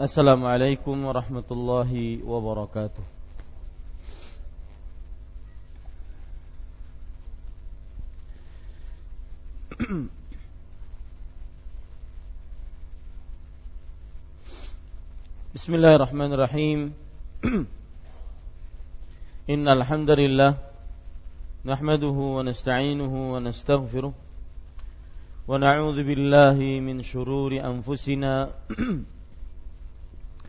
السلام عليكم ورحمة الله وبركاته بسم الله الرحمن الرحيم إن الحمد لله نحمده ونستعينه ونستغفره ونعوذ بالله من شرور أنفسنا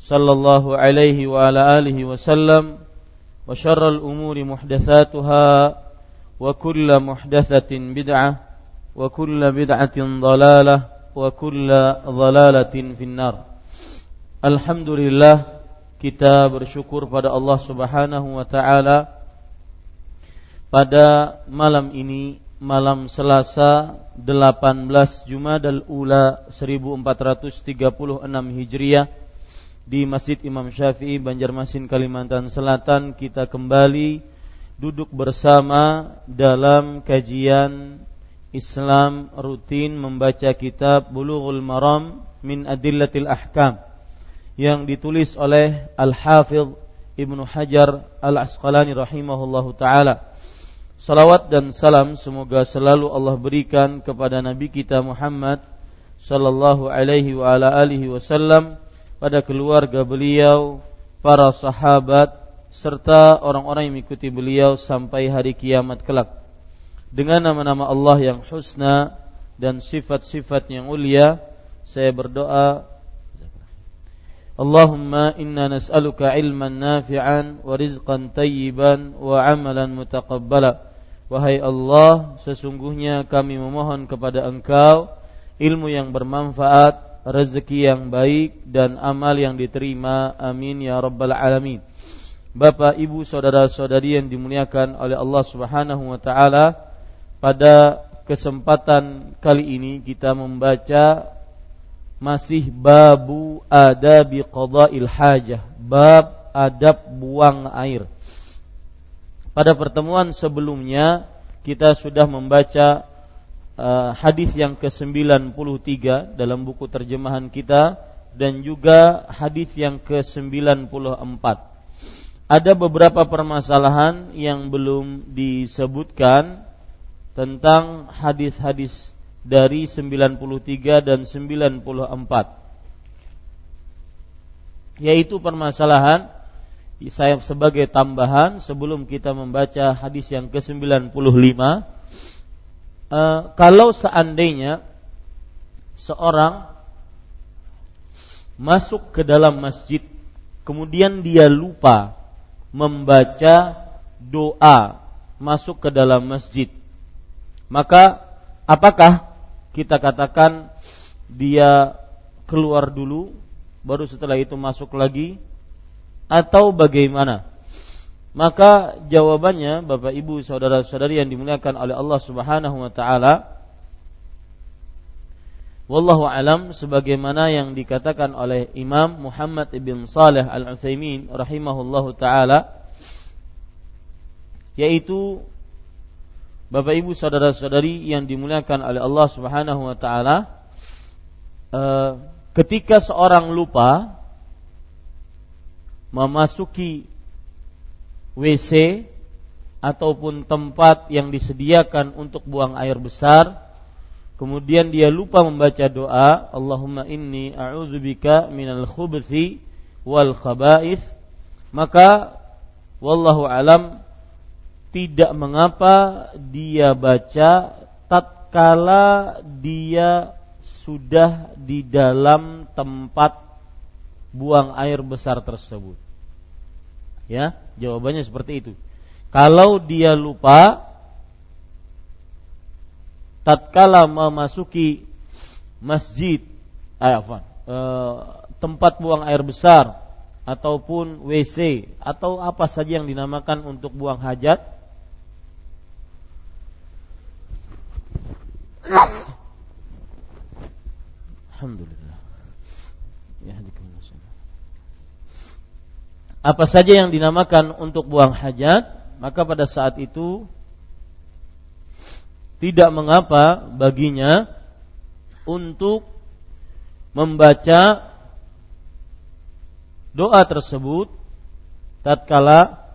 صلى الله عليه وعلى آله وسلم وشر الأمور محدثاتها وكل محدثة بدعة وكل بدعة ضلالة وكل ضلالة في النار الحمد لله kita bersyukur pada Allah Subhanahu wa taala pada malam ini malam Selasa 18 Jumadal Ula 1436 Hijriah di Masjid Imam Syafi'i Banjarmasin Kalimantan Selatan kita kembali duduk bersama dalam kajian Islam rutin membaca kitab Bulughul Maram min Adillatil Ahkam yang ditulis oleh Al-Hafidh Ibnu Hajar Al-Asqalani rahimahullahu taala. Salawat dan salam semoga selalu Allah berikan kepada Nabi kita Muhammad sallallahu alaihi wa ala alihi wasallam pada keluarga beliau, para sahabat, serta orang-orang yang mengikuti beliau sampai hari kiamat kelak. Dengan nama-nama Allah yang husna dan sifat-sifat yang ulia, saya berdoa Allahumma inna nas'aluka ilman nafi'an wa rizqan tayyiban wa amalan mutaqabbala. Wahai Allah, sesungguhnya kami memohon kepada Engkau ilmu yang bermanfaat rezeki yang baik dan amal yang diterima. Amin ya rabbal alamin. Bapak, Ibu, saudara-saudari yang dimuliakan oleh Allah Subhanahu wa taala, pada kesempatan kali ini kita membaca masih babu adabi qada'il hajah, bab adab buang air. Pada pertemuan sebelumnya kita sudah membaca uh, hadis yang ke-93 dalam buku terjemahan kita dan juga hadis yang ke-94. Ada beberapa permasalahan yang belum disebutkan tentang hadis-hadis dari 93 dan 94 yaitu permasalahan saya sebagai tambahan sebelum kita membaca hadis yang ke-95 uh, kalau seandainya seorang masuk ke dalam masjid kemudian dia lupa membaca doa masuk ke dalam masjid maka apakah kita katakan dia keluar dulu baru setelah itu masuk lagi? Atau bagaimana maka jawabannya Bapak Ibu saudara-saudari yang dimuliakan oleh Allah Subhanahu wa taala Wallahu alam sebagaimana yang dikatakan oleh Imam Muhammad ibn Saleh Al-Utsaimin rahimahullahu taala yaitu Bapak Ibu saudara-saudari yang dimuliakan oleh Allah Subhanahu wa taala eh, ketika seorang lupa memasuki WC ataupun tempat yang disediakan untuk buang air besar. Kemudian dia lupa membaca doa Allahumma inni a'udzubika minal khubuthi wal khaba'ith. Maka wallahu alam tidak mengapa dia baca tatkala dia sudah di dalam tempat buang air besar tersebut. Ya, jawabannya seperti itu. Kalau dia lupa tatkala memasuki masjid, eh, apa, eh, tempat buang air besar ataupun WC atau apa saja yang dinamakan untuk buang hajat Alhamdulillah. Ya, apa saja yang dinamakan untuk buang hajat, maka pada saat itu tidak mengapa baginya untuk membaca doa tersebut tatkala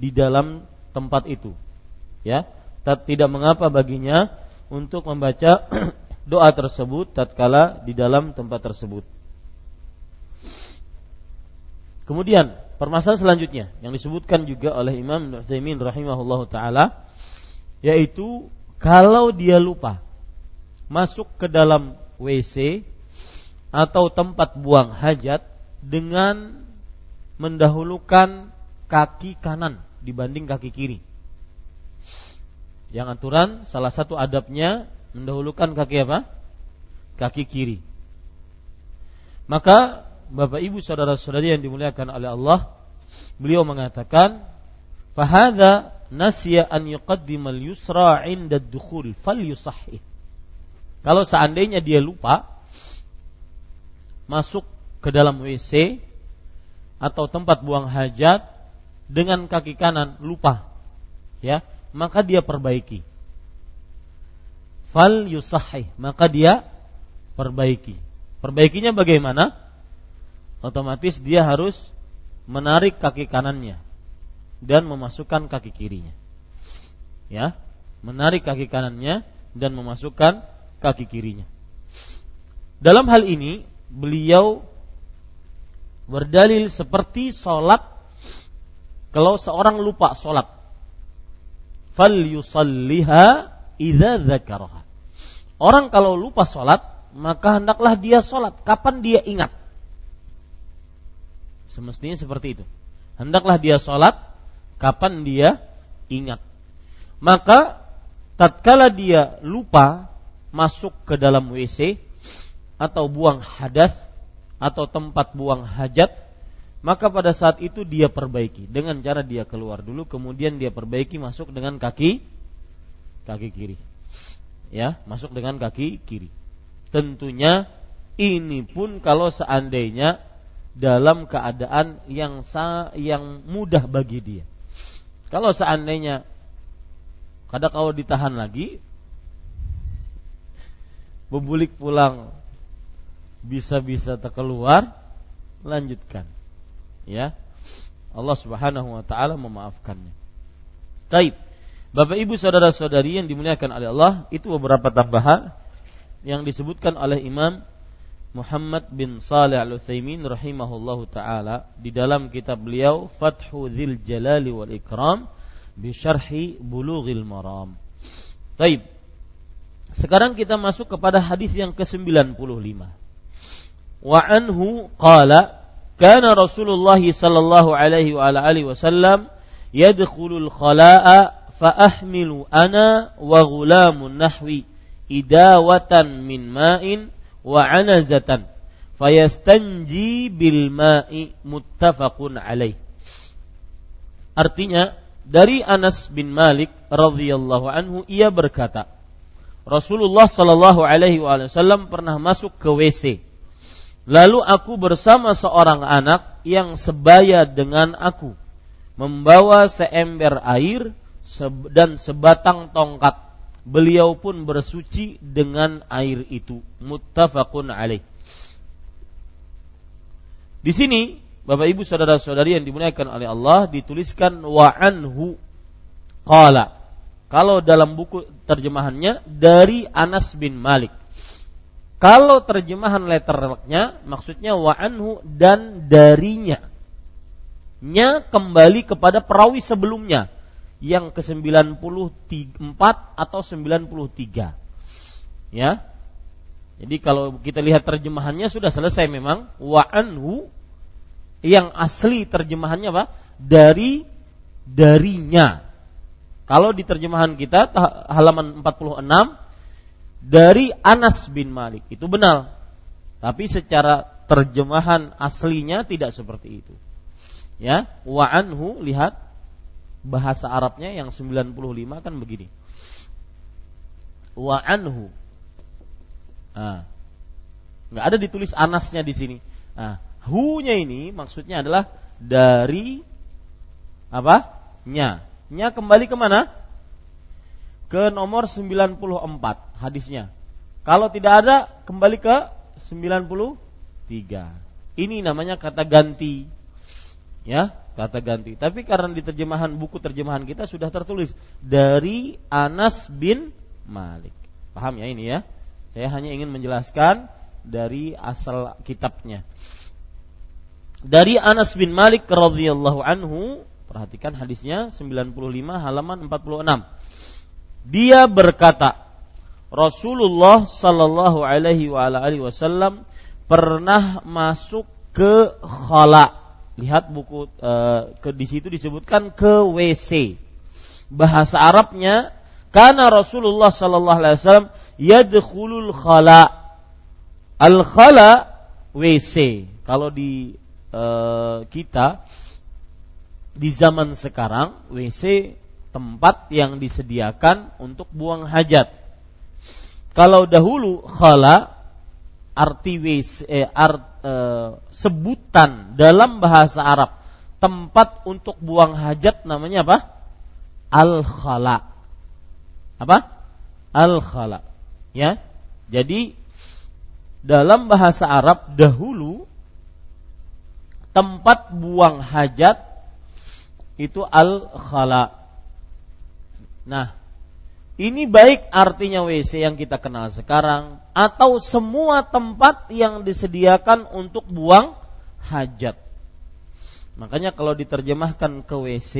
di dalam tempat itu. Ya, tidak mengapa baginya untuk membaca doa tersebut tatkala di dalam tempat tersebut. Kemudian permasalahan selanjutnya yang disebutkan juga oleh Imam Nu'aimin rahimahullahu taala yaitu kalau dia lupa masuk ke dalam WC atau tempat buang hajat dengan mendahulukan kaki kanan dibanding kaki kiri. Yang aturan salah satu adabnya mendahulukan kaki apa? Kaki kiri. Maka Bapak Ibu saudara-saudari yang dimuliakan oleh Allah, beliau mengatakan, "Fahadha nasya an yuqaddimal yusra 'inda ad-dukhul falyusahhih." Kalau seandainya dia lupa masuk ke dalam WC atau tempat buang hajat dengan kaki kanan lupa, ya, maka dia perbaiki. Fal yusahih, maka dia perbaiki. Perbaikinya bagaimana? Otomatis dia harus menarik kaki kanannya dan memasukkan kaki kirinya. Ya, menarik kaki kanannya dan memasukkan kaki kirinya. Dalam hal ini beliau berdalil seperti sholat kalau seorang lupa sholat fal yusalliha idza dzakaraha orang kalau lupa sholat maka hendaklah dia sholat kapan dia ingat Semestinya seperti itu. Hendaklah dia sholat kapan dia ingat. Maka tatkala dia lupa masuk ke dalam WC atau buang hadas atau tempat buang hajat, maka pada saat itu dia perbaiki dengan cara dia keluar dulu kemudian dia perbaiki masuk dengan kaki kaki kiri. Ya, masuk dengan kaki kiri. Tentunya ini pun kalau seandainya dalam keadaan yang sa yang mudah bagi dia. Kalau seandainya kadang kalau ditahan lagi bebulik pulang bisa-bisa terkeluar lanjutkan ya Allah Subhanahu wa taala memaafkannya. Taib. Bapak Ibu saudara-saudari yang dimuliakan oleh Allah, itu beberapa tambahan yang disebutkan oleh Imam Muhammad bin Saleh Al-Utsaimin rahimahullahu taala di dalam kitab beliau Fathu Dzil Jalali wal Ikram bi syarhi Bulughil Maram. Baik. Sekarang kita masuk kepada hadis yang ke-95. Wa anhu qala kana Rasulullah sallallahu alaihi wa alihi wasallam yadkhulul khala'a fa ahmilu ana wa ghulamun nahwi idawatan min ma'in wa anazatan fayastanji bil ma'i muttafaqun alaih. Artinya dari Anas bin Malik radhiyallahu anhu ia berkata, Rasulullah sallallahu alaihi wasallam pernah masuk ke WC. Lalu aku bersama seorang anak yang sebaya dengan aku membawa seember air dan sebatang tongkat. Beliau pun bersuci dengan air itu. Muttafaqun alaih. Di sini Bapak Ibu saudara-saudari yang dimuliakan oleh Allah dituliskan wa anhu qala. Kalau dalam buku terjemahannya dari Anas bin Malik. Kalau terjemahan letternya maksudnya wa anhu dan darinya. Nya kembali kepada perawi sebelumnya yang ke-94 atau 93. Ya. Jadi kalau kita lihat terjemahannya sudah selesai memang wa anhu yang asli terjemahannya apa? Dari darinya. Kalau di terjemahan kita halaman 46 dari Anas bin Malik itu benar. Tapi secara terjemahan aslinya tidak seperti itu. Ya, wa anhu lihat bahasa Arabnya yang 95 kan begini. Wa anhu Nah, nggak ada ditulis anasnya di sini. Nah, hu-nya ini maksudnya adalah dari apa? Nya. Nya kembali ke mana? Ke nomor 94 hadisnya. Kalau tidak ada kembali ke 93. Ini namanya kata ganti. Ya, kata ganti. Tapi karena di terjemahan buku terjemahan kita sudah tertulis dari Anas bin Malik. Paham ya ini ya? Saya hanya ingin menjelaskan dari asal kitabnya. Dari Anas bin Malik radhiyallahu anhu, perhatikan hadisnya 95 halaman 46. Dia berkata, Rasulullah sallallahu alaihi wasallam pernah masuk ke khala. Lihat buku uh, ke di situ disebutkan ke WC. Bahasa Arabnya karena Rasulullah sallallahu alaihi wasallam yadkhulul khala. Al khala WC. Kalau di uh, kita di zaman sekarang WC tempat yang disediakan untuk buang hajat. Kalau dahulu khala arti WC eh, art, eh, sebutan dalam bahasa Arab tempat untuk buang hajat namanya apa? Al khala. Apa? Al khala. Ya. Jadi dalam bahasa Arab dahulu tempat buang hajat itu al-khala. Nah, ini baik artinya WC yang kita kenal sekarang atau semua tempat yang disediakan untuk buang hajat. Makanya kalau diterjemahkan ke WC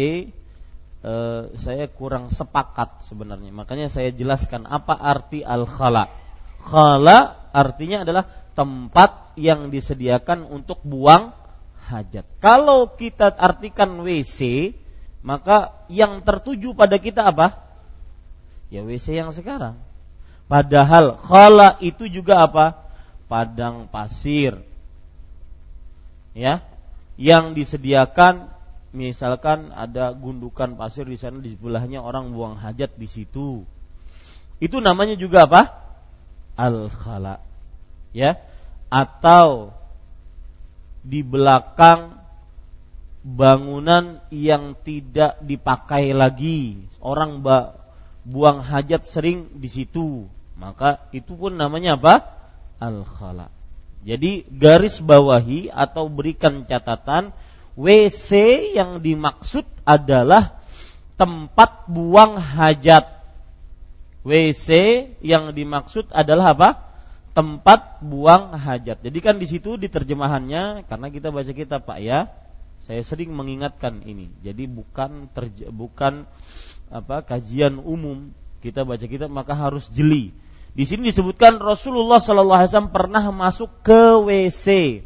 eh, saya kurang sepakat sebenarnya. Makanya saya jelaskan apa arti al-khala. Khala artinya adalah tempat yang disediakan untuk buang hajat. Kalau kita artikan WC, maka yang tertuju pada kita apa? Ya WC yang sekarang. Padahal khala itu juga apa? Padang pasir. Ya, yang disediakan misalkan ada gundukan pasir di sana di sebelahnya orang buang hajat di situ. Itu namanya juga apa? Al-khala. Ya. Atau di belakang bangunan yang tidak dipakai lagi. Orang buang hajat sering di situ. Maka itu pun namanya apa? Al-khala. Jadi garis bawahi atau berikan catatan WC yang dimaksud adalah tempat buang hajat. WC yang dimaksud adalah apa? Tempat buang hajat. Jadi kan di situ di terjemahannya karena kita baca kitab Pak ya. Saya sering mengingatkan ini. Jadi bukan terje, bukan apa kajian umum. Kita baca kitab maka harus jeli. Di sini disebutkan Rasulullah Shallallahu Alaihi Wasallam pernah masuk ke WC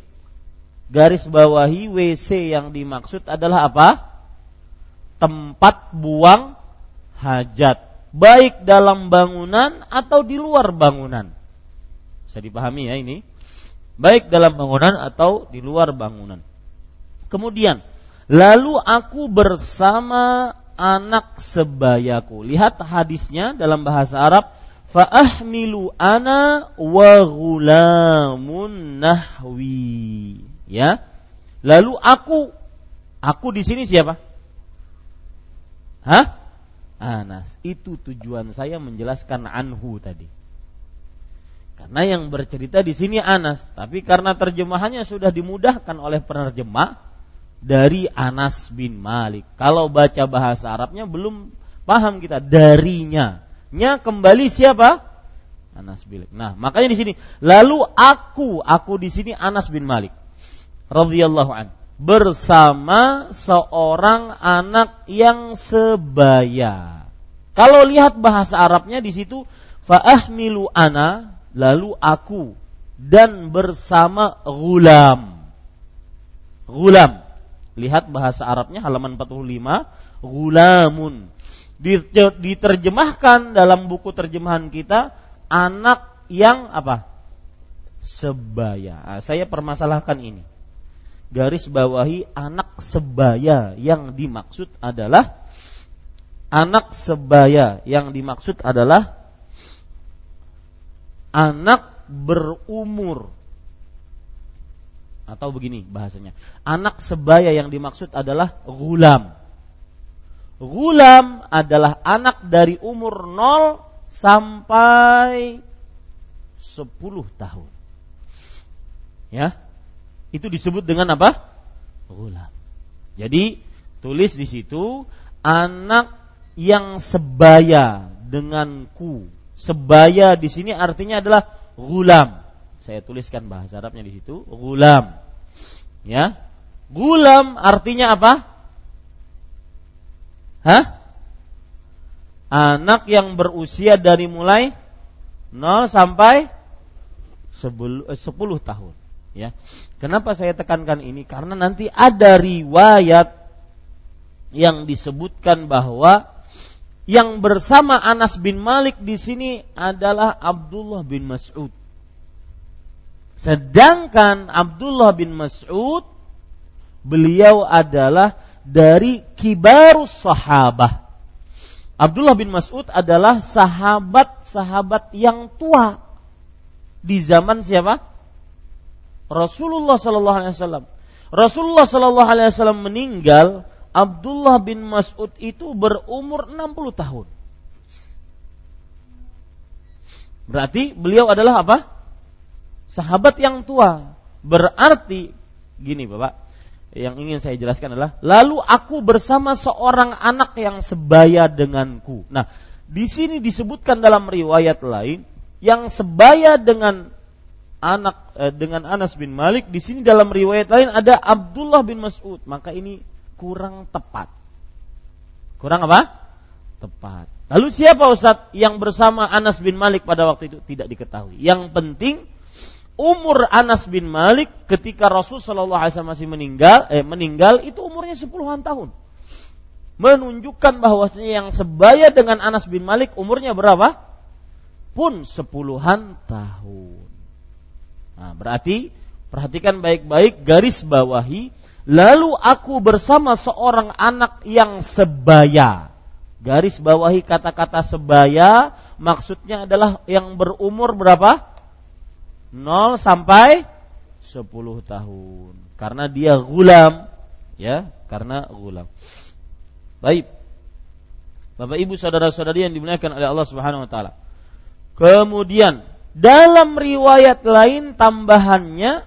garis bawahi WC yang dimaksud adalah apa? Tempat buang hajat, baik dalam bangunan atau di luar bangunan. Bisa dipahami ya ini? Baik dalam bangunan atau di luar bangunan. Kemudian, lalu aku bersama anak sebayaku. Lihat hadisnya dalam bahasa Arab, fa'ahmilu ana wa ghulamun nahwi Ya. Lalu aku aku di sini siapa? Hah? Anas. Itu tujuan saya menjelaskan anhu tadi. Karena yang bercerita di sini Anas, tapi karena terjemahannya sudah dimudahkan oleh penerjemah dari Anas bin Malik. Kalau baca bahasa Arabnya belum paham kita darinya. Nya kembali siapa? Anas bin Malik. Nah, makanya di sini lalu aku, aku di sini Anas bin Malik radhiyallahu an bersama seorang anak yang sebaya. Kalau lihat bahasa Arabnya di situ faahmilu ana lalu aku dan bersama gulam. Gulam. Lihat bahasa Arabnya halaman 45, gulamun. Diterjemahkan dalam buku terjemahan kita anak yang apa? Sebaya. Nah, saya permasalahkan ini garis bawahi anak sebaya yang dimaksud adalah anak sebaya yang dimaksud adalah anak berumur atau begini bahasanya anak sebaya yang dimaksud adalah gulam gulam adalah anak dari umur 0 sampai 10 tahun ya itu disebut dengan apa? Ghulam. Jadi tulis di situ anak yang sebaya denganku. Sebaya di sini artinya adalah gulam. Saya tuliskan bahasa Arabnya di situ, gulam. Ya. Gulam artinya apa? Hah? Anak yang berusia dari mulai 0 sampai 10, 10 eh, tahun ya. Kenapa saya tekankan ini? Karena nanti ada riwayat yang disebutkan bahwa yang bersama Anas bin Malik di sini adalah Abdullah bin Mas'ud. Sedangkan Abdullah bin Mas'ud beliau adalah dari kibarus sahabah. Abdullah bin Mas'ud adalah sahabat-sahabat yang tua di zaman siapa? Rasulullah Sallallahu Alaihi Wasallam. Rasulullah Sallallahu Alaihi Wasallam meninggal, Abdullah bin Mas'ud itu berumur 60 tahun. Berarti beliau adalah apa? Sahabat yang tua. Berarti gini Bapak, yang ingin saya jelaskan adalah lalu aku bersama seorang anak yang sebaya denganku. Nah, di sini disebutkan dalam riwayat lain yang sebaya dengan anak eh, dengan Anas bin Malik di sini dalam riwayat lain ada Abdullah bin Mas'ud. Maka ini kurang tepat. Kurang apa? Tepat. Lalu siapa Ustaz yang bersama Anas bin Malik pada waktu itu? Tidak diketahui. Yang penting umur Anas bin Malik ketika Rasul Shallallahu Alaihi Wasallam masih meninggal eh, meninggal itu umurnya sepuluhan tahun menunjukkan bahwasanya yang sebaya dengan Anas bin Malik umurnya berapa pun sepuluhan tahun Nah, berarti perhatikan baik-baik garis bawahi lalu aku bersama seorang anak yang sebaya. Garis bawahi kata-kata sebaya maksudnya adalah yang berumur berapa? 0 sampai 10 tahun. Karena dia gulam, ya, karena gulam. Baik. Bapak Ibu saudara-saudari yang dimuliakan oleh Allah Subhanahu wa taala. Kemudian dalam riwayat lain tambahannya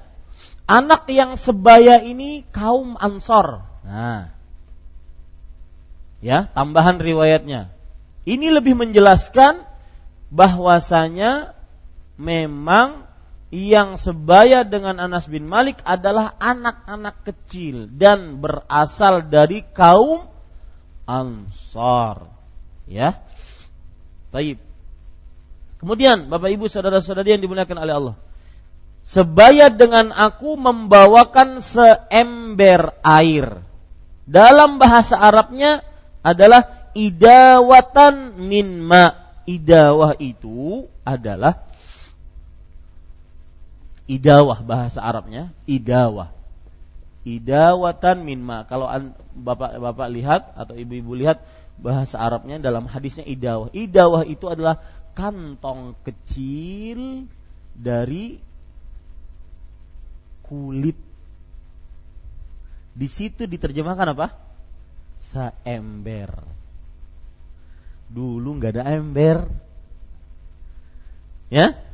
anak yang sebaya ini kaum Ansor. Nah. Ya, tambahan riwayatnya. Ini lebih menjelaskan bahwasanya memang yang sebaya dengan Anas bin Malik adalah anak-anak kecil dan berasal dari kaum Ansor. Ya. Taib. Kemudian Bapak Ibu saudara-saudari yang dimuliakan oleh Allah. Sebaya dengan aku membawakan seember air. Dalam bahasa Arabnya adalah idawatan min ma. Idawah itu adalah idawah bahasa Arabnya idawah. Idawatan min ma. Kalau Bapak-bapak lihat atau ibu-ibu lihat bahasa Arabnya dalam hadisnya idawah. Idawah itu adalah kantong kecil dari kulit. Di situ diterjemahkan apa? Seember. Dulu nggak ada ember. Ya?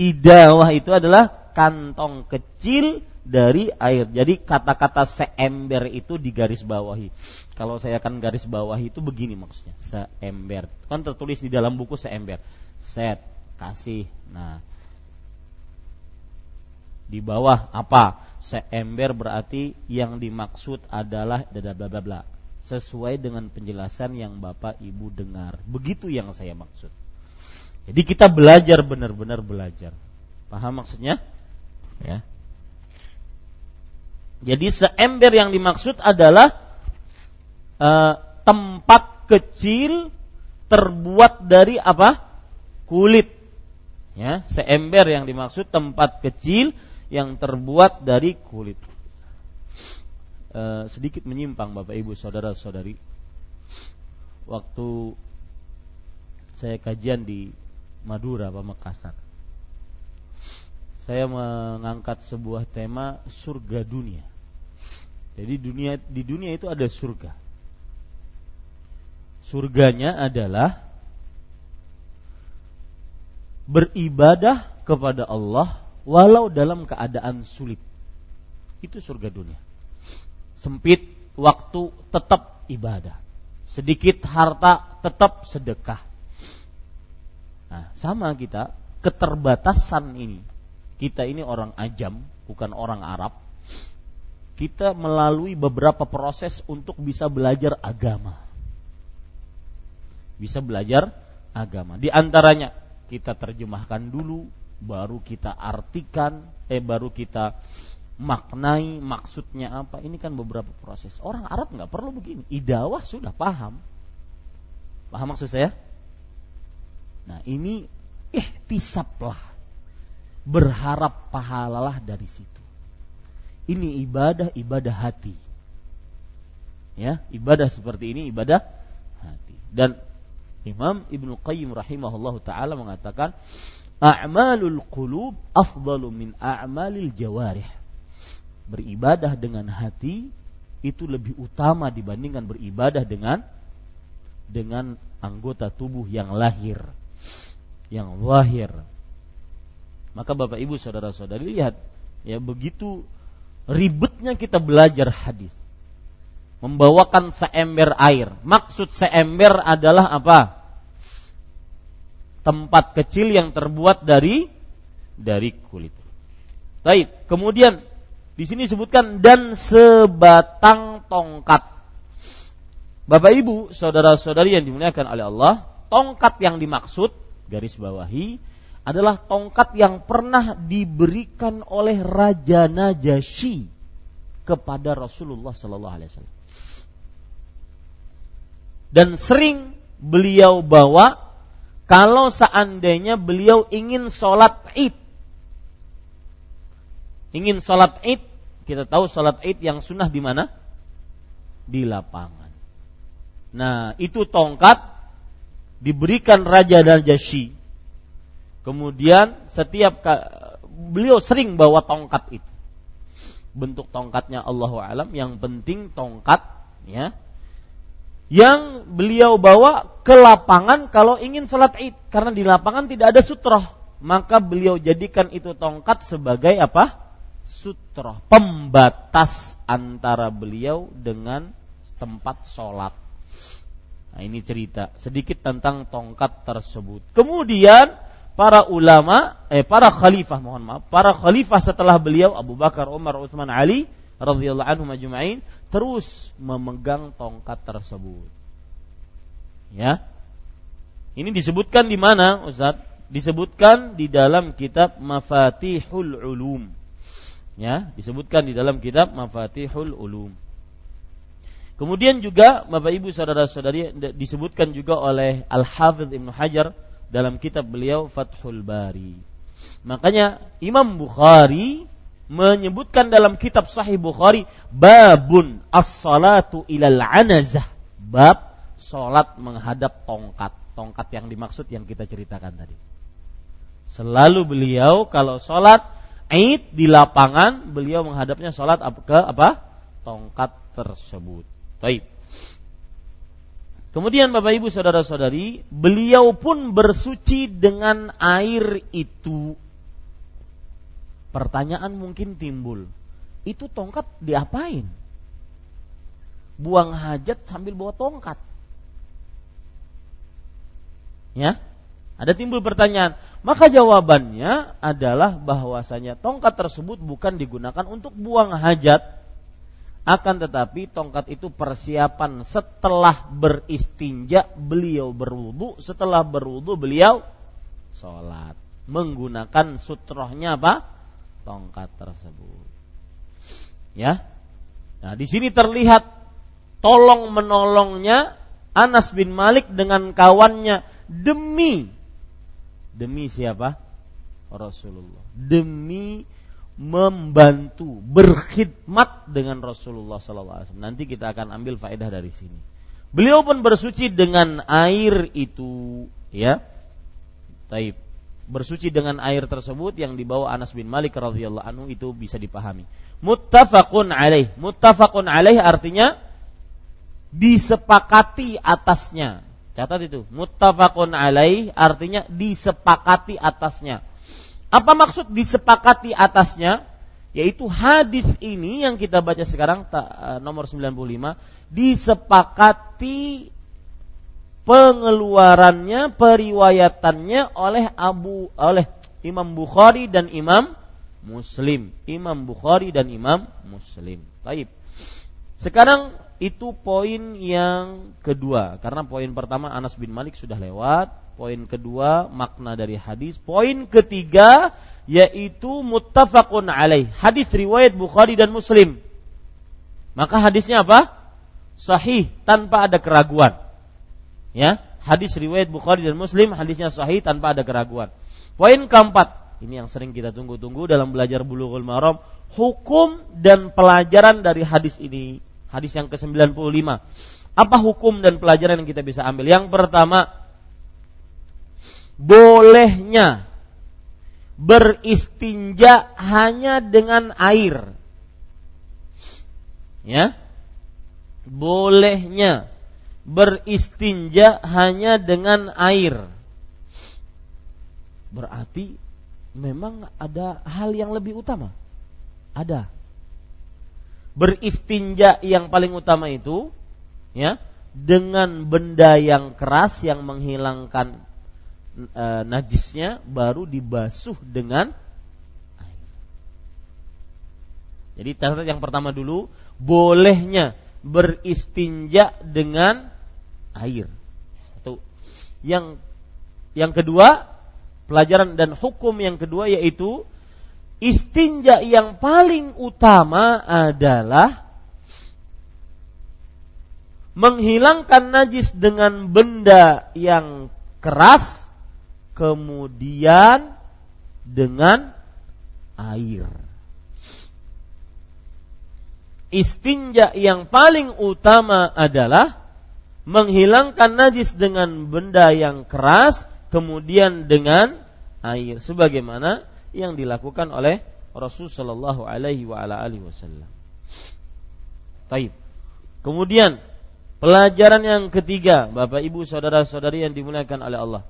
Idawah itu adalah kantong kecil dari air. Jadi kata-kata seember itu digaris bawahi. Kalau saya akan garis bawahi itu begini maksudnya, seember. Kan tertulis di dalam buku seember. Set, kasih. Nah, di bawah apa? Seember berarti yang dimaksud adalah bla bla bla bla. Sesuai dengan penjelasan yang Bapak Ibu dengar. Begitu yang saya maksud. Jadi kita belajar benar-benar belajar. Paham maksudnya? Ya. Jadi seember yang dimaksud adalah uh, tempat kecil terbuat dari apa? Kulit. Ya, seember yang dimaksud tempat kecil yang terbuat dari kulit. Uh, sedikit menyimpang Bapak Ibu saudara-saudari. Waktu saya kajian di Madura, Pak Makassar saya mengangkat sebuah tema surga dunia. Jadi dunia di dunia itu ada surga. Surganya adalah beribadah kepada Allah walau dalam keadaan sulit. Itu surga dunia. Sempit waktu tetap ibadah. Sedikit harta tetap sedekah. Nah, sama kita keterbatasan ini. Kita ini orang ajam, bukan orang Arab kita melalui beberapa proses untuk bisa belajar agama. Bisa belajar agama. Di antaranya kita terjemahkan dulu, baru kita artikan, eh baru kita maknai maksudnya apa. Ini kan beberapa proses. Orang Arab nggak perlu begini. Idawah sudah paham. Paham maksud saya? Nah ini ihtisablah. Berharap pahalalah dari situ. Ini ibadah ibadah hati. Ya, ibadah seperti ini ibadah hati. Dan Imam Ibnu Qayyim rahimahullah taala mengatakan a'malul qulub afdalu min a'malil jawarih. Beribadah dengan hati itu lebih utama dibandingkan beribadah dengan dengan anggota tubuh yang lahir, yang lahir. Maka Bapak Ibu saudara-saudari lihat ya begitu ribetnya kita belajar hadis. Membawakan seember air. Maksud seember adalah apa? Tempat kecil yang terbuat dari dari kulit. Baik, kemudian di sini disebutkan dan sebatang tongkat. Bapak Ibu, saudara-saudari yang dimuliakan oleh Allah, tongkat yang dimaksud garis bawahi adalah tongkat yang pernah diberikan oleh Raja Najasyi kepada Rasulullah Sallallahu Alaihi Wasallam. Dan sering beliau bawa kalau seandainya beliau ingin sholat id. Ingin sholat id, kita tahu sholat id yang sunnah di mana? Di lapangan. Nah, itu tongkat diberikan Raja Najasyi Kemudian setiap beliau sering bawa tongkat itu. Bentuk tongkatnya Allah alam yang penting tongkat ya. Yang beliau bawa ke lapangan kalau ingin sholat id. Karena di lapangan tidak ada sutroh. Maka beliau jadikan itu tongkat sebagai apa? Sutroh. Pembatas antara beliau dengan tempat sholat nah ini cerita sedikit tentang tongkat tersebut kemudian para ulama, eh para khalifah mohon maaf, para khalifah setelah beliau Abu Bakar, Umar, Utsman, Ali radhiyallahu anhum ajma'in terus memegang tongkat tersebut. Ya. Ini disebutkan di mana, Ustaz? Disebutkan di dalam kitab Mafatihul Ulum. Ya, disebutkan di dalam kitab Mafatihul Ulum. Kemudian juga Bapak Ibu saudara-saudari disebutkan juga oleh Al-Hafidz Ibnu Hajar dalam kitab beliau Fathul Bari. Makanya Imam Bukhari menyebutkan dalam kitab Sahih Bukhari babun as-salatu ilal anazah. Bab salat menghadap tongkat. Tongkat yang dimaksud yang kita ceritakan tadi. Selalu beliau kalau salat Aid di lapangan beliau menghadapnya salat ke apa? Tongkat tersebut. Baik. Kemudian Bapak Ibu saudara-saudari, beliau pun bersuci dengan air itu. Pertanyaan mungkin timbul. Itu tongkat diapain? Buang hajat sambil bawa tongkat. Ya? Ada timbul pertanyaan. Maka jawabannya adalah bahwasanya tongkat tersebut bukan digunakan untuk buang hajat, akan tetapi tongkat itu persiapan setelah beristinja beliau berwudu, setelah berwudu beliau sholat menggunakan sutrohnya apa? Tongkat tersebut. Ya. Nah, di sini terlihat tolong menolongnya Anas bin Malik dengan kawannya demi demi siapa? Rasulullah. Demi membantu berkhidmat dengan Rasulullah SAW. Nanti kita akan ambil faedah dari sini. Beliau pun bersuci dengan air itu, ya. Taib. Bersuci dengan air tersebut yang dibawa Anas bin Malik radhiyallahu anhu itu bisa dipahami. Muttafaqun alaih. Muttafaqun alaih artinya disepakati atasnya. Catat itu. Muttafaqun alaih artinya disepakati atasnya apa maksud disepakati atasnya? Yaitu hadis ini yang kita baca sekarang eh, nomor 95 disepakati pengeluarannya, periwayatannya oleh Abu oleh Imam Bukhari dan Imam Muslim. Imam Bukhari dan Imam Muslim. Baik. Sekarang itu poin yang kedua karena poin pertama Anas bin Malik sudah lewat Poin kedua makna dari hadis. Poin ketiga yaitu muttafaqun alaih. Hadis riwayat Bukhari dan Muslim. Maka hadisnya apa? Sahih tanpa ada keraguan. Ya, hadis riwayat Bukhari dan Muslim hadisnya sahih tanpa ada keraguan. Poin keempat, ini yang sering kita tunggu-tunggu dalam belajar Bulughul Maram, hukum dan pelajaran dari hadis ini. Hadis yang ke-95. Apa hukum dan pelajaran yang kita bisa ambil? Yang pertama, bolehnya beristinja hanya dengan air. Ya. Bolehnya beristinja hanya dengan air. Berarti memang ada hal yang lebih utama. Ada. Beristinja yang paling utama itu ya dengan benda yang keras yang menghilangkan e, najisnya baru dibasuh dengan air. Jadi catatan yang pertama dulu bolehnya beristinja dengan air. Satu. Yang yang kedua pelajaran dan hukum yang kedua yaitu istinja yang paling utama adalah menghilangkan najis dengan benda yang keras kemudian dengan air. Istinja yang paling utama adalah menghilangkan najis dengan benda yang keras, kemudian dengan air, sebagaimana yang dilakukan oleh Rasul Shallallahu Alaihi Wasallam. Taib. Kemudian pelajaran yang ketiga, Bapak Ibu saudara-saudari yang dimuliakan oleh Allah.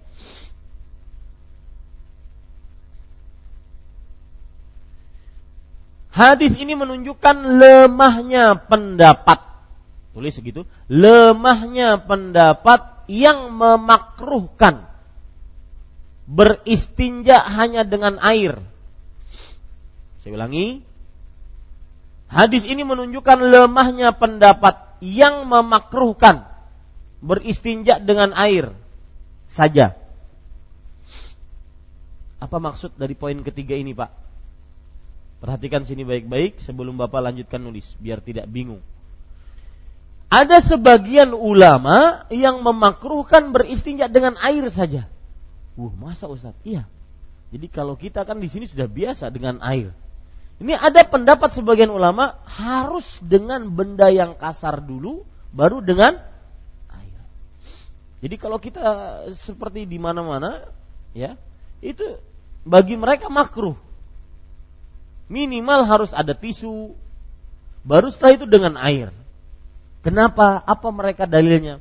Hadis ini menunjukkan lemahnya pendapat. Tulis segitu, lemahnya pendapat yang memakruhkan beristinja hanya dengan air. Saya ulangi. Hadis ini menunjukkan lemahnya pendapat yang memakruhkan beristinja dengan air saja. Apa maksud dari poin ketiga ini, Pak? Perhatikan sini baik-baik sebelum Bapak lanjutkan nulis biar tidak bingung. Ada sebagian ulama yang memakruhkan beristinja dengan air saja. Uh, masa Ustaz? Iya. Jadi kalau kita kan di sini sudah biasa dengan air. Ini ada pendapat sebagian ulama harus dengan benda yang kasar dulu baru dengan air. Jadi kalau kita seperti di mana-mana ya, itu bagi mereka makruh minimal harus ada tisu, baru setelah itu dengan air. Kenapa? Apa mereka dalilnya?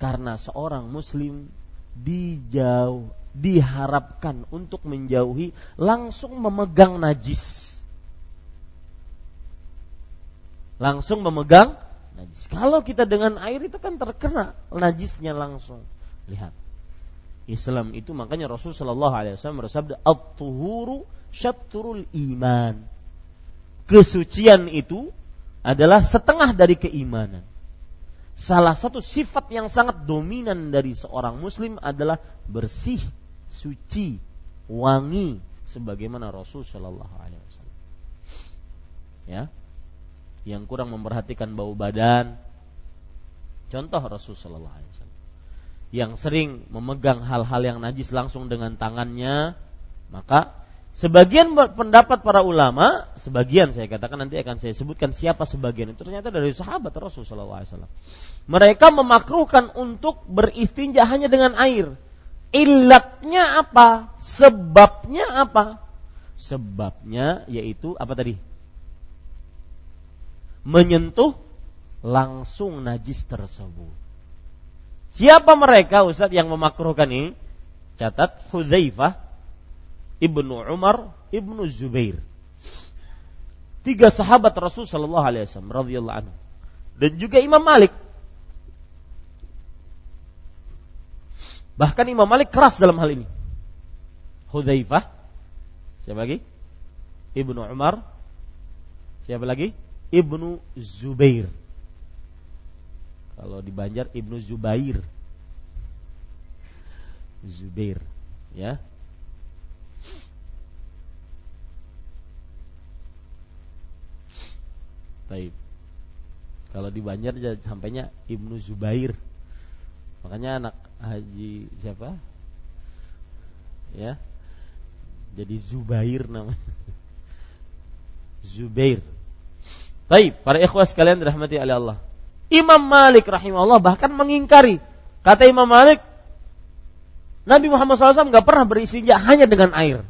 Karena seorang muslim dijauh diharapkan untuk menjauhi langsung memegang najis. Langsung memegang najis. Kalau kita dengan air itu kan terkena najisnya langsung. Lihat. Islam itu makanya Rasul Shallallahu Alaihi Wasallam bersabda, "At-tuhuru syatrul iman." Kesucian itu adalah setengah dari keimanan. Salah satu sifat yang sangat dominan dari seorang muslim adalah bersih suci, wangi sebagaimana Rasul Shallallahu Alaihi Wasallam. Ya, yang kurang memperhatikan bau badan. Contoh Rasul Shallallahu Alaihi Wasallam yang sering memegang hal-hal yang najis langsung dengan tangannya, maka sebagian pendapat para ulama, sebagian saya katakan nanti akan saya sebutkan siapa sebagian itu ternyata dari sahabat Rasul Shallallahu Alaihi Wasallam. Mereka memakruhkan untuk beristinja hanya dengan air Ilatnya apa? Sebabnya apa? Sebabnya yaitu apa tadi? Menyentuh langsung najis tersebut. Siapa mereka Ustaz yang memakruhkan ini? Catat Hudzaifah Ibnu Umar Ibnu Zubair. Tiga sahabat Rasul sallallahu alaihi wasallam radhiyallahu anhu. Dan juga Imam Malik Bahkan Imam Malik keras dalam hal ini. Hudzaifah. Siapa lagi? Ibnu Umar. Siapa lagi? Ibnu Zubair. Kalau di Banjar Ibnu Zubair. Zubair, ya. Baik. Kalau di Banjar sampainya Ibnu Zubair. Makanya anak Haji siapa? Ya. Jadi Zubair namanya. Zubair. Baik, para ikhwas sekalian dirahmati oleh Allah. Imam Malik rahimahullah bahkan mengingkari. Kata Imam Malik, Nabi Muhammad SAW nggak pernah beristinja hanya dengan air.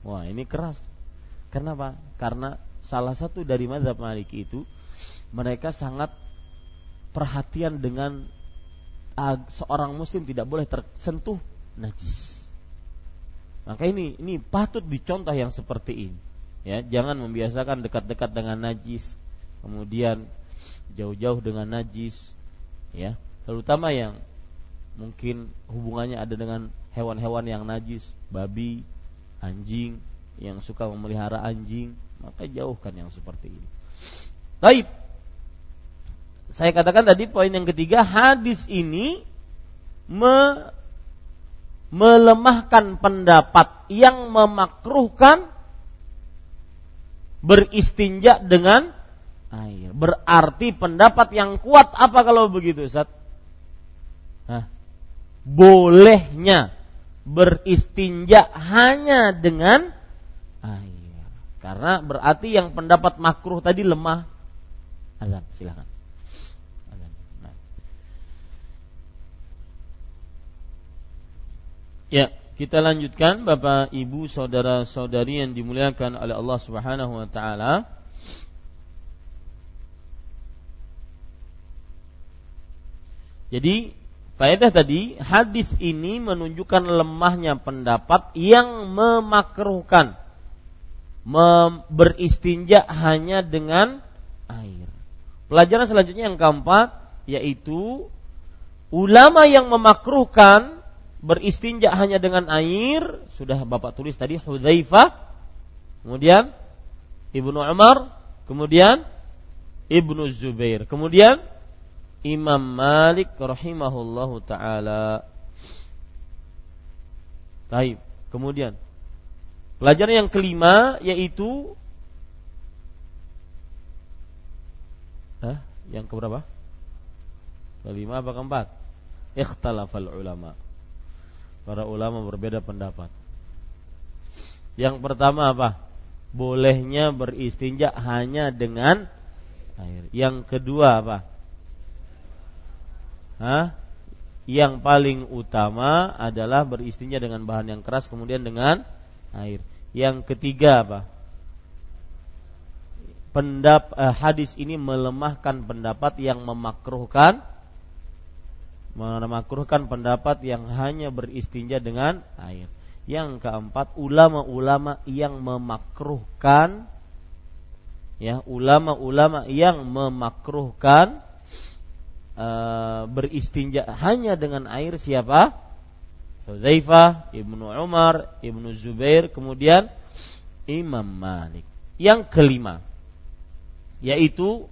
Wah ini keras. Kenapa? Karena salah satu dari mazhab Malik itu mereka sangat perhatian dengan seorang muslim tidak boleh tersentuh najis. Maka ini ini patut dicontoh yang seperti ini. Ya, jangan membiasakan dekat-dekat dengan najis, kemudian jauh-jauh dengan najis, ya. Terutama yang mungkin hubungannya ada dengan hewan-hewan yang najis, babi, anjing, yang suka memelihara anjing, maka jauhkan yang seperti ini. Taib, saya katakan tadi poin yang ketiga hadis ini me, melemahkan pendapat yang memakruhkan beristinja dengan air. Berarti pendapat yang kuat apa kalau begitu Ustaz? Hah? Bolehnya beristinja hanya dengan air. Karena berarti yang pendapat makruh tadi lemah. Azan, silakan. Ya, kita lanjutkan Bapak, Ibu, saudara-saudari yang dimuliakan oleh Allah Subhanahu wa taala. Jadi faedah tadi hadis ini menunjukkan lemahnya pendapat yang memakruhkan beristinja hanya dengan air. Pelajaran selanjutnya yang keempat yaitu ulama yang memakruhkan beristinja hanya dengan air sudah Bapak tulis tadi Hudzaifah kemudian Ibnu Umar kemudian Ibnu Zubair kemudian Imam Malik rahimahullahu taala Taib. Kemudian pelajaran yang kelima yaitu Hah? Yang keberapa? Kelima apa keempat? Ikhtalafal ulama Para ulama berbeda pendapat. Yang pertama apa? Bolehnya beristinja hanya dengan air. Yang kedua apa? Hah? Yang paling utama adalah beristinja dengan bahan yang keras kemudian dengan air. Yang ketiga apa? Pendap, eh, hadis ini melemahkan pendapat yang memakruhkan memakruhkan pendapat yang hanya beristinja dengan air. Yang keempat, ulama-ulama yang memakruhkan ya, ulama-ulama yang memakruhkan e, beristinja hanya dengan air siapa? Hudzaifah, Ibnu Umar, Ibnu Zubair, kemudian Imam Malik. Yang kelima yaitu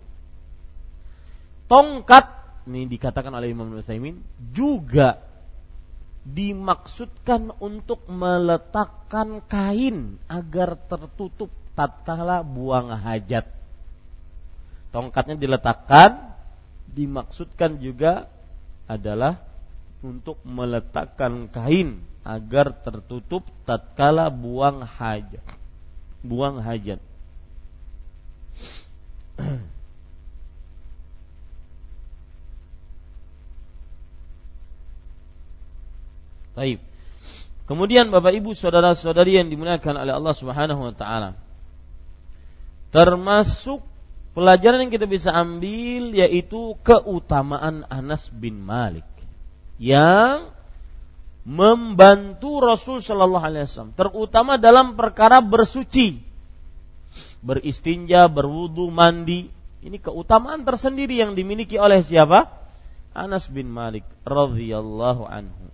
tongkat ini dikatakan oleh Imam Nutsaimin juga dimaksudkan untuk meletakkan kain agar tertutup tatkala buang hajat. Tongkatnya diletakkan dimaksudkan juga adalah untuk meletakkan kain agar tertutup tatkala buang hajat. Buang hajat. Baik. Kemudian Bapak Ibu saudara-saudari yang dimuliakan oleh Allah Subhanahu wa taala. Termasuk pelajaran yang kita bisa ambil yaitu keutamaan Anas bin Malik yang membantu Rasul Shallallahu Alaihi Wasallam, terutama dalam perkara bersuci, beristinja, berwudu, mandi. Ini keutamaan tersendiri yang dimiliki oleh siapa? Anas bin Malik radhiyallahu anhu.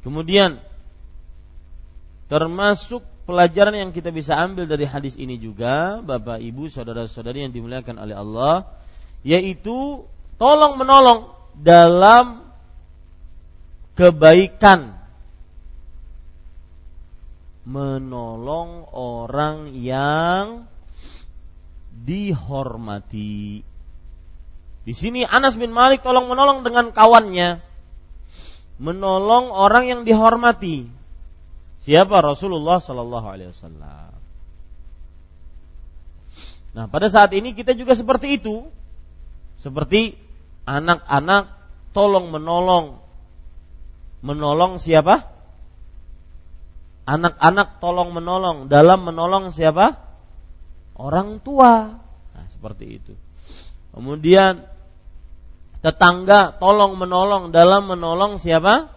Kemudian termasuk pelajaran yang kita bisa ambil dari hadis ini juga, Bapak Ibu, saudara-saudari yang dimuliakan oleh Allah, yaitu tolong menolong dalam kebaikan menolong orang yang dihormati. Di sini Anas bin Malik tolong menolong dengan kawannya menolong orang yang dihormati. Siapa Rasulullah Sallallahu Alaihi Wasallam. Nah, pada saat ini kita juga seperti itu, seperti anak-anak tolong menolong, menolong siapa? Anak-anak tolong menolong dalam menolong siapa? Orang tua. Nah, seperti itu. Kemudian tetangga tolong menolong dalam menolong siapa?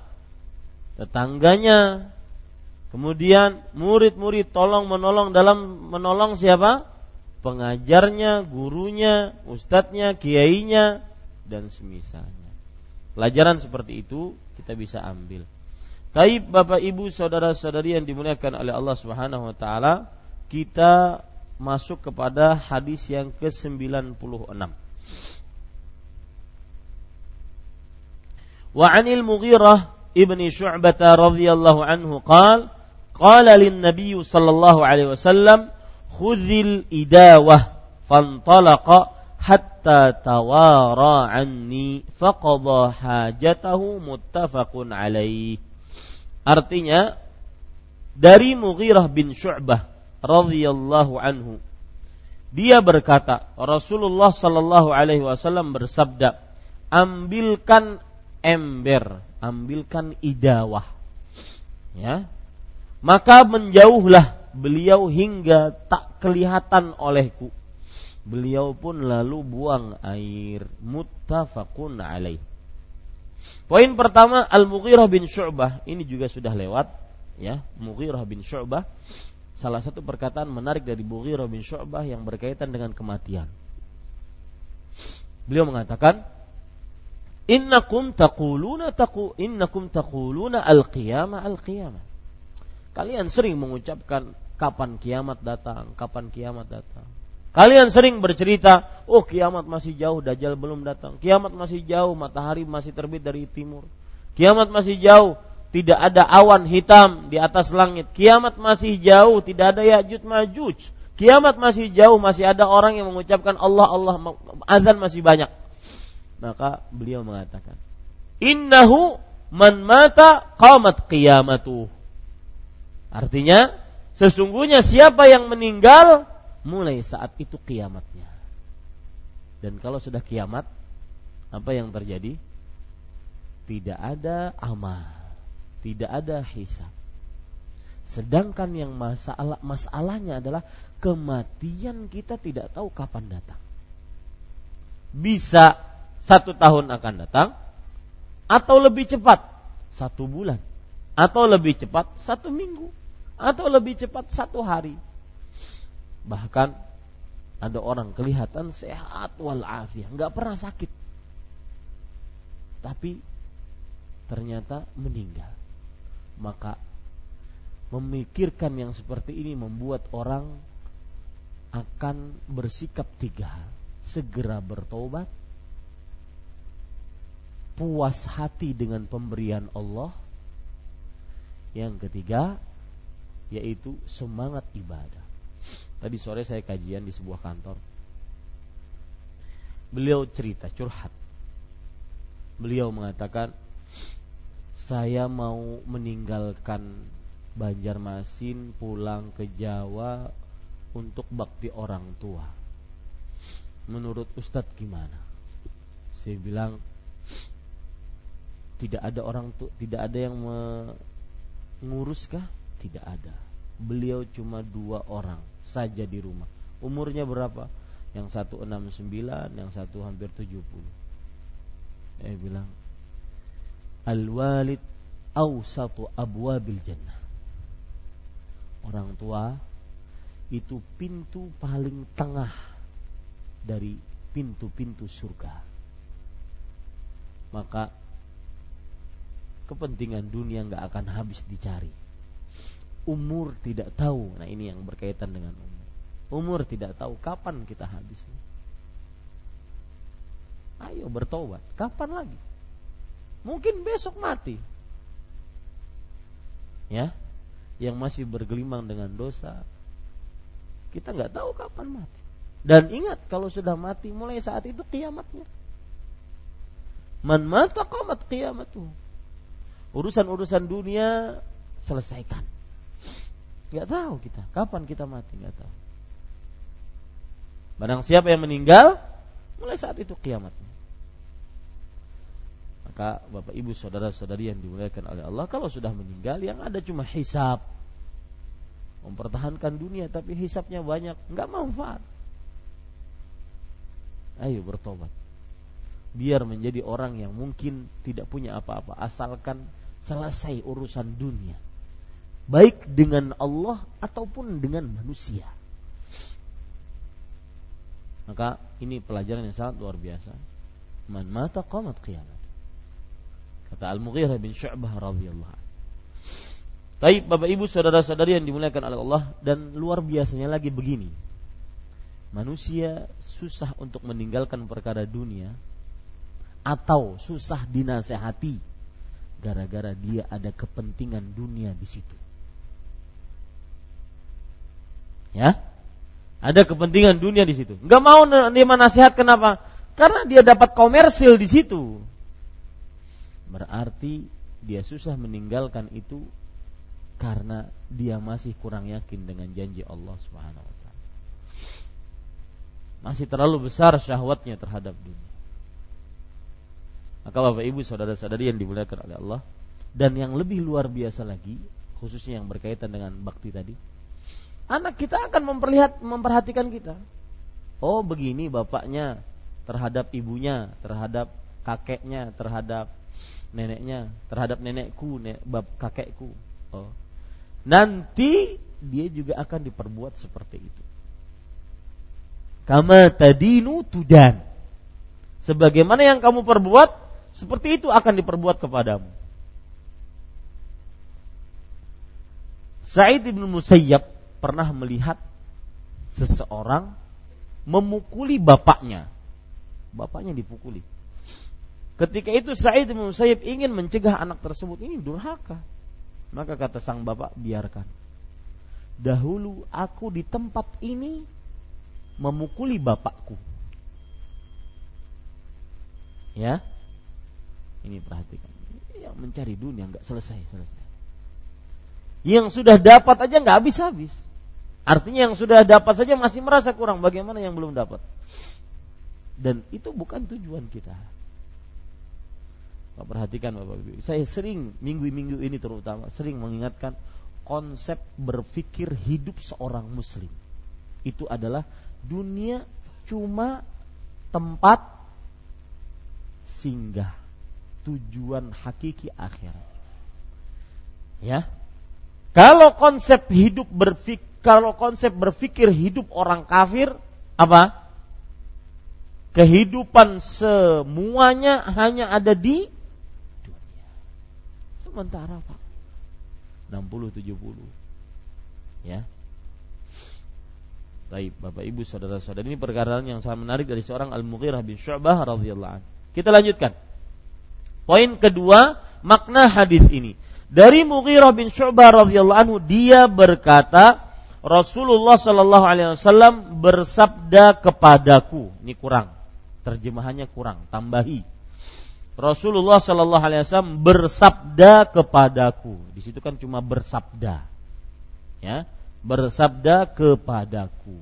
Tetangganya. Kemudian murid-murid tolong menolong dalam menolong siapa? Pengajarnya, gurunya, ustadznya, kiainya, dan semisalnya. Pelajaran seperti itu kita bisa ambil. Taib Bapak Ibu saudara-saudari yang dimuliakan oleh Allah Subhanahu wa taala, kita masuk kepada hadis yang ke-96. وعن المغيرة Mughirah شعبة رضي الله عنه قال قال للنبي صلى الله عليه وسلم خذ idawah فانطلق حتى tawara anni faqadha hajatahu muttafaqun Artinya dari Mughirah bin Syu'bah radhiyallahu anhu dia berkata Rasulullah sallallahu alaihi wasallam bersabda ambilkan ember, ambilkan idawah. Ya. Maka menjauhlah beliau hingga tak kelihatan olehku. Beliau pun lalu buang air. Muttafaqun alaih. Poin pertama Al-Mughirah bin Syu'bah ini juga sudah lewat ya, Mughirah bin Syu'bah salah satu perkataan menarik dari Mughirah bin Syu'bah yang berkaitan dengan kematian. Beliau mengatakan, Innakum taquluna taqu innakum taquluna al-qiyamah al-qiyamah. Kalian sering mengucapkan kapan kiamat datang, kapan kiamat datang. Kalian sering bercerita, oh kiamat masih jauh, dajjal belum datang. Kiamat masih jauh, matahari masih terbit dari timur. Kiamat masih jauh, tidak ada awan hitam di atas langit. Kiamat masih jauh, tidak ada Ya'juj Majuj. Kiamat masih jauh, masih ada orang yang mengucapkan Allah Allah azan masih banyak. Maka beliau mengatakan, "Innahu man mata qamat qiyamatu." Artinya, sesungguhnya siapa yang meninggal mulai saat itu kiamatnya. Dan kalau sudah kiamat, apa yang terjadi? Tidak ada amal, tidak ada hisab. Sedangkan yang masalah masalahnya adalah kematian kita tidak tahu kapan datang. Bisa satu tahun akan datang, atau lebih cepat satu bulan, atau lebih cepat satu minggu, atau lebih cepat satu hari. Bahkan ada orang kelihatan sehat walafiat, nggak pernah sakit, tapi ternyata meninggal. Maka memikirkan yang seperti ini membuat orang akan bersikap tiga hal. Segera bertobat, puas hati dengan pemberian Allah. Yang ketiga, yaitu semangat ibadah. Tadi sore saya kajian di sebuah kantor. Beliau cerita, curhat. Beliau mengatakan, saya mau meninggalkan Banjarmasin pulang ke Jawa untuk bakti orang tua. Menurut Ustadz gimana? Saya bilang tidak ada orang tu, tidak ada yang menguruskah? Tidak ada. Beliau cuma dua orang saja di rumah. Umurnya berapa? Yang satu enam sembilan, yang satu hampir tujuh puluh. Saya bilang, Al-walid awsatu abwabil jannah orang tua itu pintu paling tengah dari pintu-pintu surga. Maka kepentingan dunia nggak akan habis dicari. Umur tidak tahu. Nah ini yang berkaitan dengan umur. Umur tidak tahu kapan kita habis. Ayo bertobat. Kapan lagi? Mungkin besok mati. Ya, yang masih bergelimang dengan dosa, kita nggak tahu kapan mati. Dan ingat kalau sudah mati mulai saat itu kiamatnya. Man mata qamat qiyamatu. Urusan-urusan dunia selesaikan. Nggak tahu kita kapan kita mati nggak tahu. Barang siapa yang meninggal mulai saat itu kiamatnya. Maka Bapak Ibu saudara-saudari yang dimuliakan oleh Allah kalau sudah meninggal yang ada cuma hisap. Mempertahankan dunia tapi hisapnya banyak, nggak manfaat. Ayo bertobat. Biar menjadi orang yang mungkin tidak punya apa-apa asalkan selesai urusan dunia. Baik dengan Allah ataupun dengan manusia. Maka ini pelajaran yang sangat luar biasa. Man mata qamat qiyamah. Kata Al-Mughirah bin Syu'bah radhiyallahu Baik Bapak Ibu saudara-saudari yang dimuliakan oleh Allah dan luar biasanya lagi begini. Manusia susah untuk meninggalkan perkara dunia atau susah dinasehati gara-gara dia ada kepentingan dunia di situ. Ya? Ada kepentingan dunia di situ. Enggak mau nerima nasihat kenapa? Karena dia dapat komersil di situ berarti dia susah meninggalkan itu karena dia masih kurang yakin dengan janji Allah Subhanahu wa taala. Masih terlalu besar syahwatnya terhadap dunia. Maka Bapak Ibu saudara-saudari yang dimuliakan oleh Allah dan yang lebih luar biasa lagi khususnya yang berkaitan dengan bakti tadi. Anak kita akan memperlihat memperhatikan kita. Oh, begini bapaknya terhadap ibunya, terhadap kakeknya, terhadap neneknya terhadap nenekku, nek, bab kakekku. Oh. Nanti dia juga akan diperbuat seperti itu. Kama tadinu tudan. Sebagaimana yang kamu perbuat, seperti itu akan diperbuat kepadamu. Sa'id bin Musayyab pernah melihat seseorang memukuli bapaknya. Bapaknya dipukuli. Ketika itu Sa'id bin Musayyib ingin mencegah anak tersebut ini durhaka. Maka kata sang bapak, biarkan. Dahulu aku di tempat ini memukuli bapakku. Ya. Ini perhatikan. Yang mencari dunia nggak selesai-selesai. Yang sudah dapat aja nggak habis-habis. Artinya yang sudah dapat saja masih merasa kurang. Bagaimana yang belum dapat? Dan itu bukan tujuan kita. Perhatikan Bapak Ibu. Saya sering minggu-minggu ini terutama sering mengingatkan konsep berpikir hidup seorang muslim. Itu adalah dunia cuma tempat singgah, tujuan hakiki akhirat. Ya. Kalau konsep hidup berpikir kalau konsep berpikir hidup orang kafir apa? Kehidupan semuanya hanya ada di dunia. Sementara Pak 60 70. Ya. Baik, Bapak Ibu saudara-saudari ini perkataan yang sangat menarik dari seorang Al-Mughirah bin Syu'bah radhiyallahu. Kita lanjutkan. Poin kedua, makna hadis ini. Dari Mughirah bin Syu'bah radhiyallahu anhu dia berkata, Rasulullah sallallahu alaihi wasallam bersabda kepadaku. Ini kurang. Terjemahannya kurang, tambahi. Rasulullah Shallallahu Alaihi Wasallam bersabda kepadaku. Di situ kan cuma bersabda, ya, bersabda kepadaku.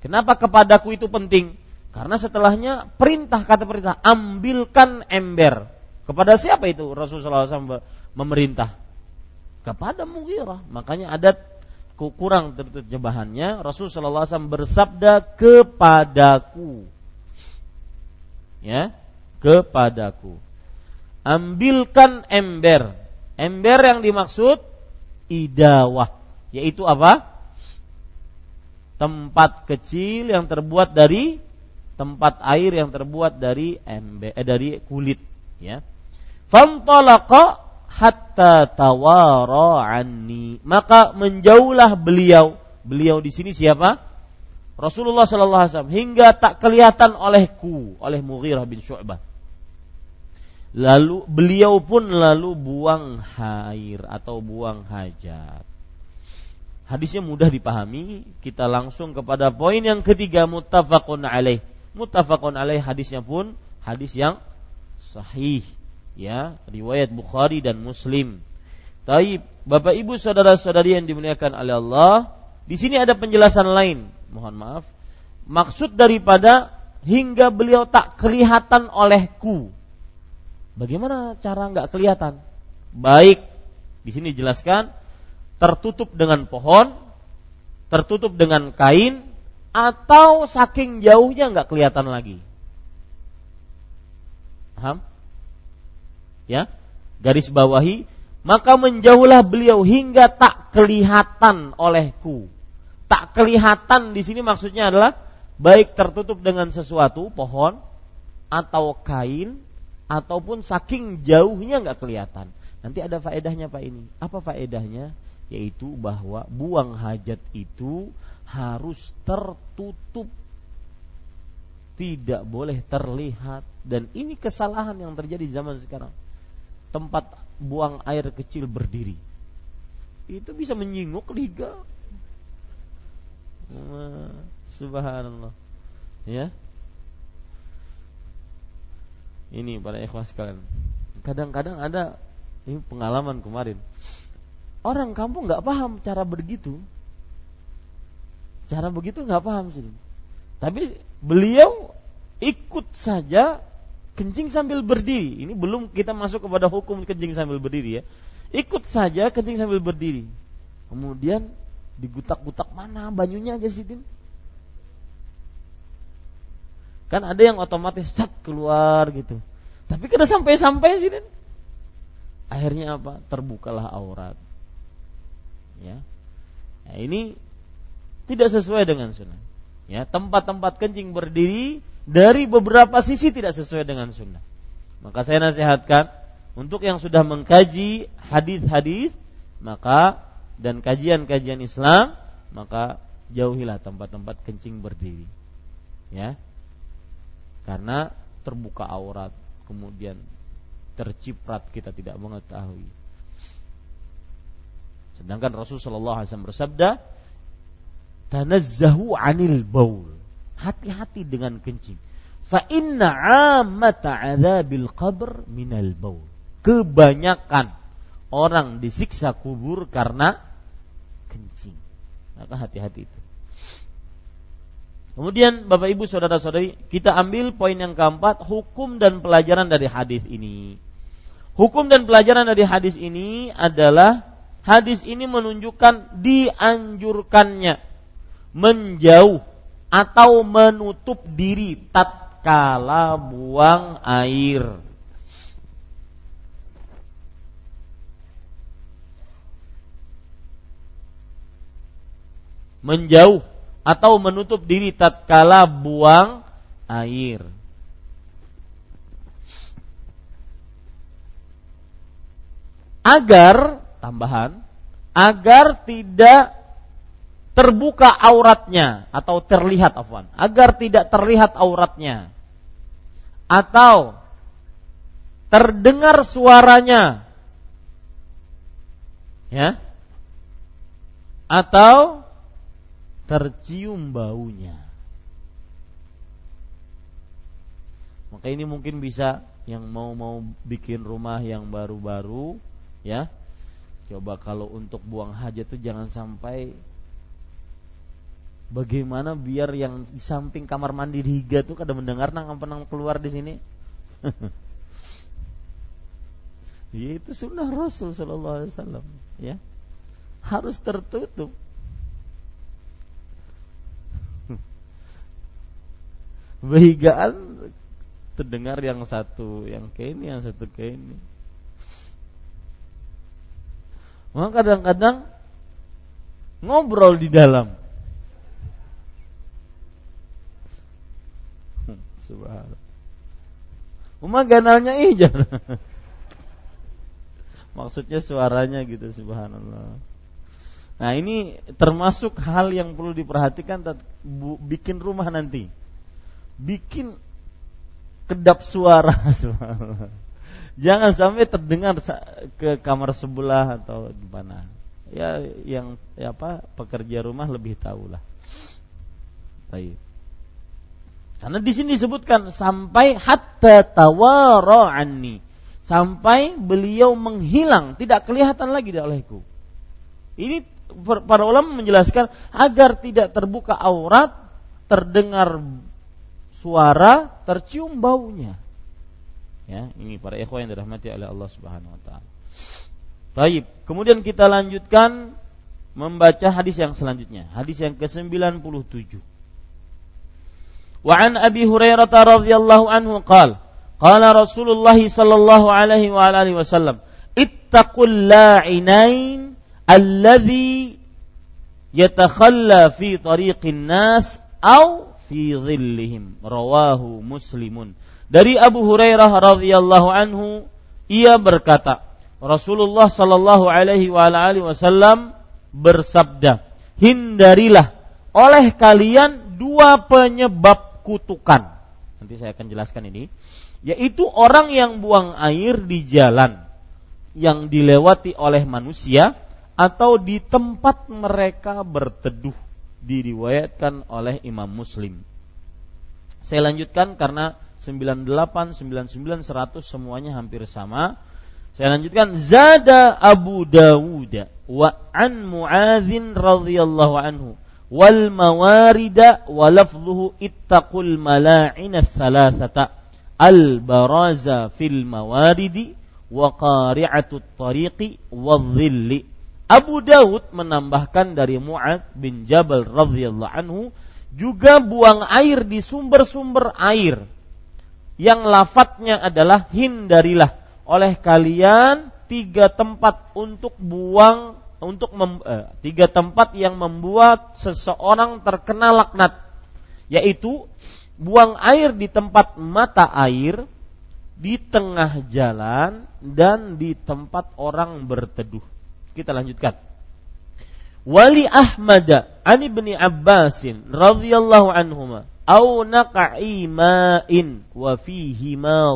Kenapa kepadaku itu penting? Karena setelahnya perintah kata perintah, ambilkan ember. Kepada siapa itu Rasulullah SAW memerintah? Kepada Mughirah. Makanya ada kurang terjemahannya Rasulullah SAW bersabda kepadaku. Ya, kepadaku. Ambilkan ember. Ember yang dimaksud idawah, yaitu apa? Tempat kecil yang terbuat dari tempat air yang terbuat dari ember eh, dari kulit, ya. Fantalaqa hatta tawara anni. Maka menjauhlah beliau. Beliau di sini siapa? Rasulullah sallallahu alaihi wasallam hingga tak kelihatan olehku oleh Mughirah bin Syu'bah. Lalu beliau pun lalu buang air atau buang hajat. Hadisnya mudah dipahami. Kita langsung kepada poin yang ketiga muttafaqun alaih. Muttafaqun alaih hadisnya pun hadis yang sahih ya, riwayat Bukhari dan Muslim. Taib, Bapak Ibu saudara-saudari yang dimuliakan oleh Allah, di sini ada penjelasan lain. Mohon maaf. Maksud daripada hingga beliau tak kelihatan olehku Bagaimana cara nggak kelihatan? Baik, di sini jelaskan tertutup dengan pohon, tertutup dengan kain, atau saking jauhnya nggak kelihatan lagi. Paham? Ya, garis bawahi, maka menjauhlah beliau hingga tak kelihatan olehku. Tak kelihatan di sini maksudnya adalah baik tertutup dengan sesuatu, pohon, atau kain, ataupun saking jauhnya nggak kelihatan. Nanti ada faedahnya Pak ini. Apa faedahnya? Yaitu bahwa buang hajat itu harus tertutup. Tidak boleh terlihat dan ini kesalahan yang terjadi zaman sekarang. Tempat buang air kecil berdiri. Itu bisa menyinguk liga. Subhanallah. Ya, ini para ikhwas sekalian. Kadang-kadang ada ini pengalaman kemarin. Orang kampung nggak paham cara begitu. Cara begitu nggak paham sih. Tapi beliau ikut saja kencing sambil berdiri. Ini belum kita masuk kepada hukum kencing sambil berdiri ya. Ikut saja kencing sambil berdiri. Kemudian digutak-gutak mana banyunya aja sih Kan ada yang otomatis sat keluar gitu. Tapi kada sampai-sampai sih dan akhirnya apa? Terbukalah aurat. Ya. Nah, ini tidak sesuai dengan sunnah. Ya, tempat-tempat kencing berdiri dari beberapa sisi tidak sesuai dengan sunnah. Maka saya nasihatkan untuk yang sudah mengkaji hadis-hadis maka dan kajian-kajian Islam maka jauhilah tempat-tempat kencing berdiri. Ya, karena terbuka aurat kemudian terciprat kita tidak mengetahui sedangkan Rasulullah SAW bersabda tanazzahu anil baul hati-hati dengan kencing. Fa inna amata adzabil qabr minal baul kebanyakan orang disiksa kubur karena kencing. Maka hati-hati itu. Kemudian Bapak Ibu saudara-saudari, kita ambil poin yang keempat, hukum dan pelajaran dari hadis ini. Hukum dan pelajaran dari hadis ini adalah hadis ini menunjukkan dianjurkannya menjauh atau menutup diri tatkala buang air. Menjauh atau menutup diri tatkala buang air. Agar tambahan agar tidak terbuka auratnya atau terlihat afwan agar tidak terlihat auratnya. Atau terdengar suaranya. Ya. Atau tercium baunya. Maka ini mungkin bisa yang mau mau bikin rumah yang baru-baru ya. Coba kalau untuk buang hajat itu jangan sampai bagaimana biar yang di samping kamar mandi riga tuh kada mendengar nang penang keluar di sini? Ya itu sunnah Rasul Shallallahu Alaihi Wasallam ya. Harus tertutup. Behigaan terdengar yang satu yang ke ini yang satu ke ini. Maka kadang-kadang ngobrol di dalam subhanallah Uma ganalnya ijar Maksudnya suaranya gitu subhanallah Nah ini termasuk hal yang perlu diperhatikan bikin rumah nanti bikin kedap suara Jangan sampai terdengar ke kamar sebelah atau di mana. Ya yang ya apa pekerja rumah lebih tahu lah. Baik. Karena di sini disebutkan sampai hatta tawara anni. Sampai beliau menghilang, tidak kelihatan lagi olehku. Ini para ulama menjelaskan agar tidak terbuka aurat, terdengar suara, tercium baunya. Ya, ini para ikhwan yang dirahmati oleh Allah Subhanahu wa taala. Baik, kemudian kita lanjutkan membaca hadis yang selanjutnya, hadis yang ke-97. Wa an Abi Hurairah radhiyallahu anhu qala qala Rasulullah sallallahu alaihi wa alihi wasallam ittaqul la'inain alladhi yatakhalla fi tariqin nas aw fi dhillihim rawahu muslimun dari Abu Hurairah radhiyallahu anhu ia berkata Rasulullah sallallahu alaihi wa alihi wasallam bersabda hindarilah oleh kalian dua penyebab kutukan nanti saya akan jelaskan ini yaitu orang yang buang air di jalan yang dilewati oleh manusia atau di tempat mereka berteduh diriwayatkan oleh Imam Muslim. Saya lanjutkan karena 98, 99, 100 semuanya hampir sama. Saya lanjutkan Zada Abu Dawud wa an Muadzin radhiyallahu anhu wal mawarida wa lafdhuhu ittaqul mala'ina thalathata al baraza fil mawaridi wa qari'atut tariqi wa dhilli. Abu Dawud menambahkan dari Mu'ad bin Jabal radhiyallahu anhu juga buang air di sumber-sumber air. Yang lafadznya adalah hindarilah. Oleh kalian tiga tempat untuk buang untuk mem, eh, tiga tempat yang membuat seseorang terkena laknat yaitu buang air di tempat mata air di tengah jalan dan di tempat orang berteduh kita lanjutkan. Wali Ahmad an ibni Abbasin radhiyallahu anhuma au naqa'i ma'in wa fihi ma.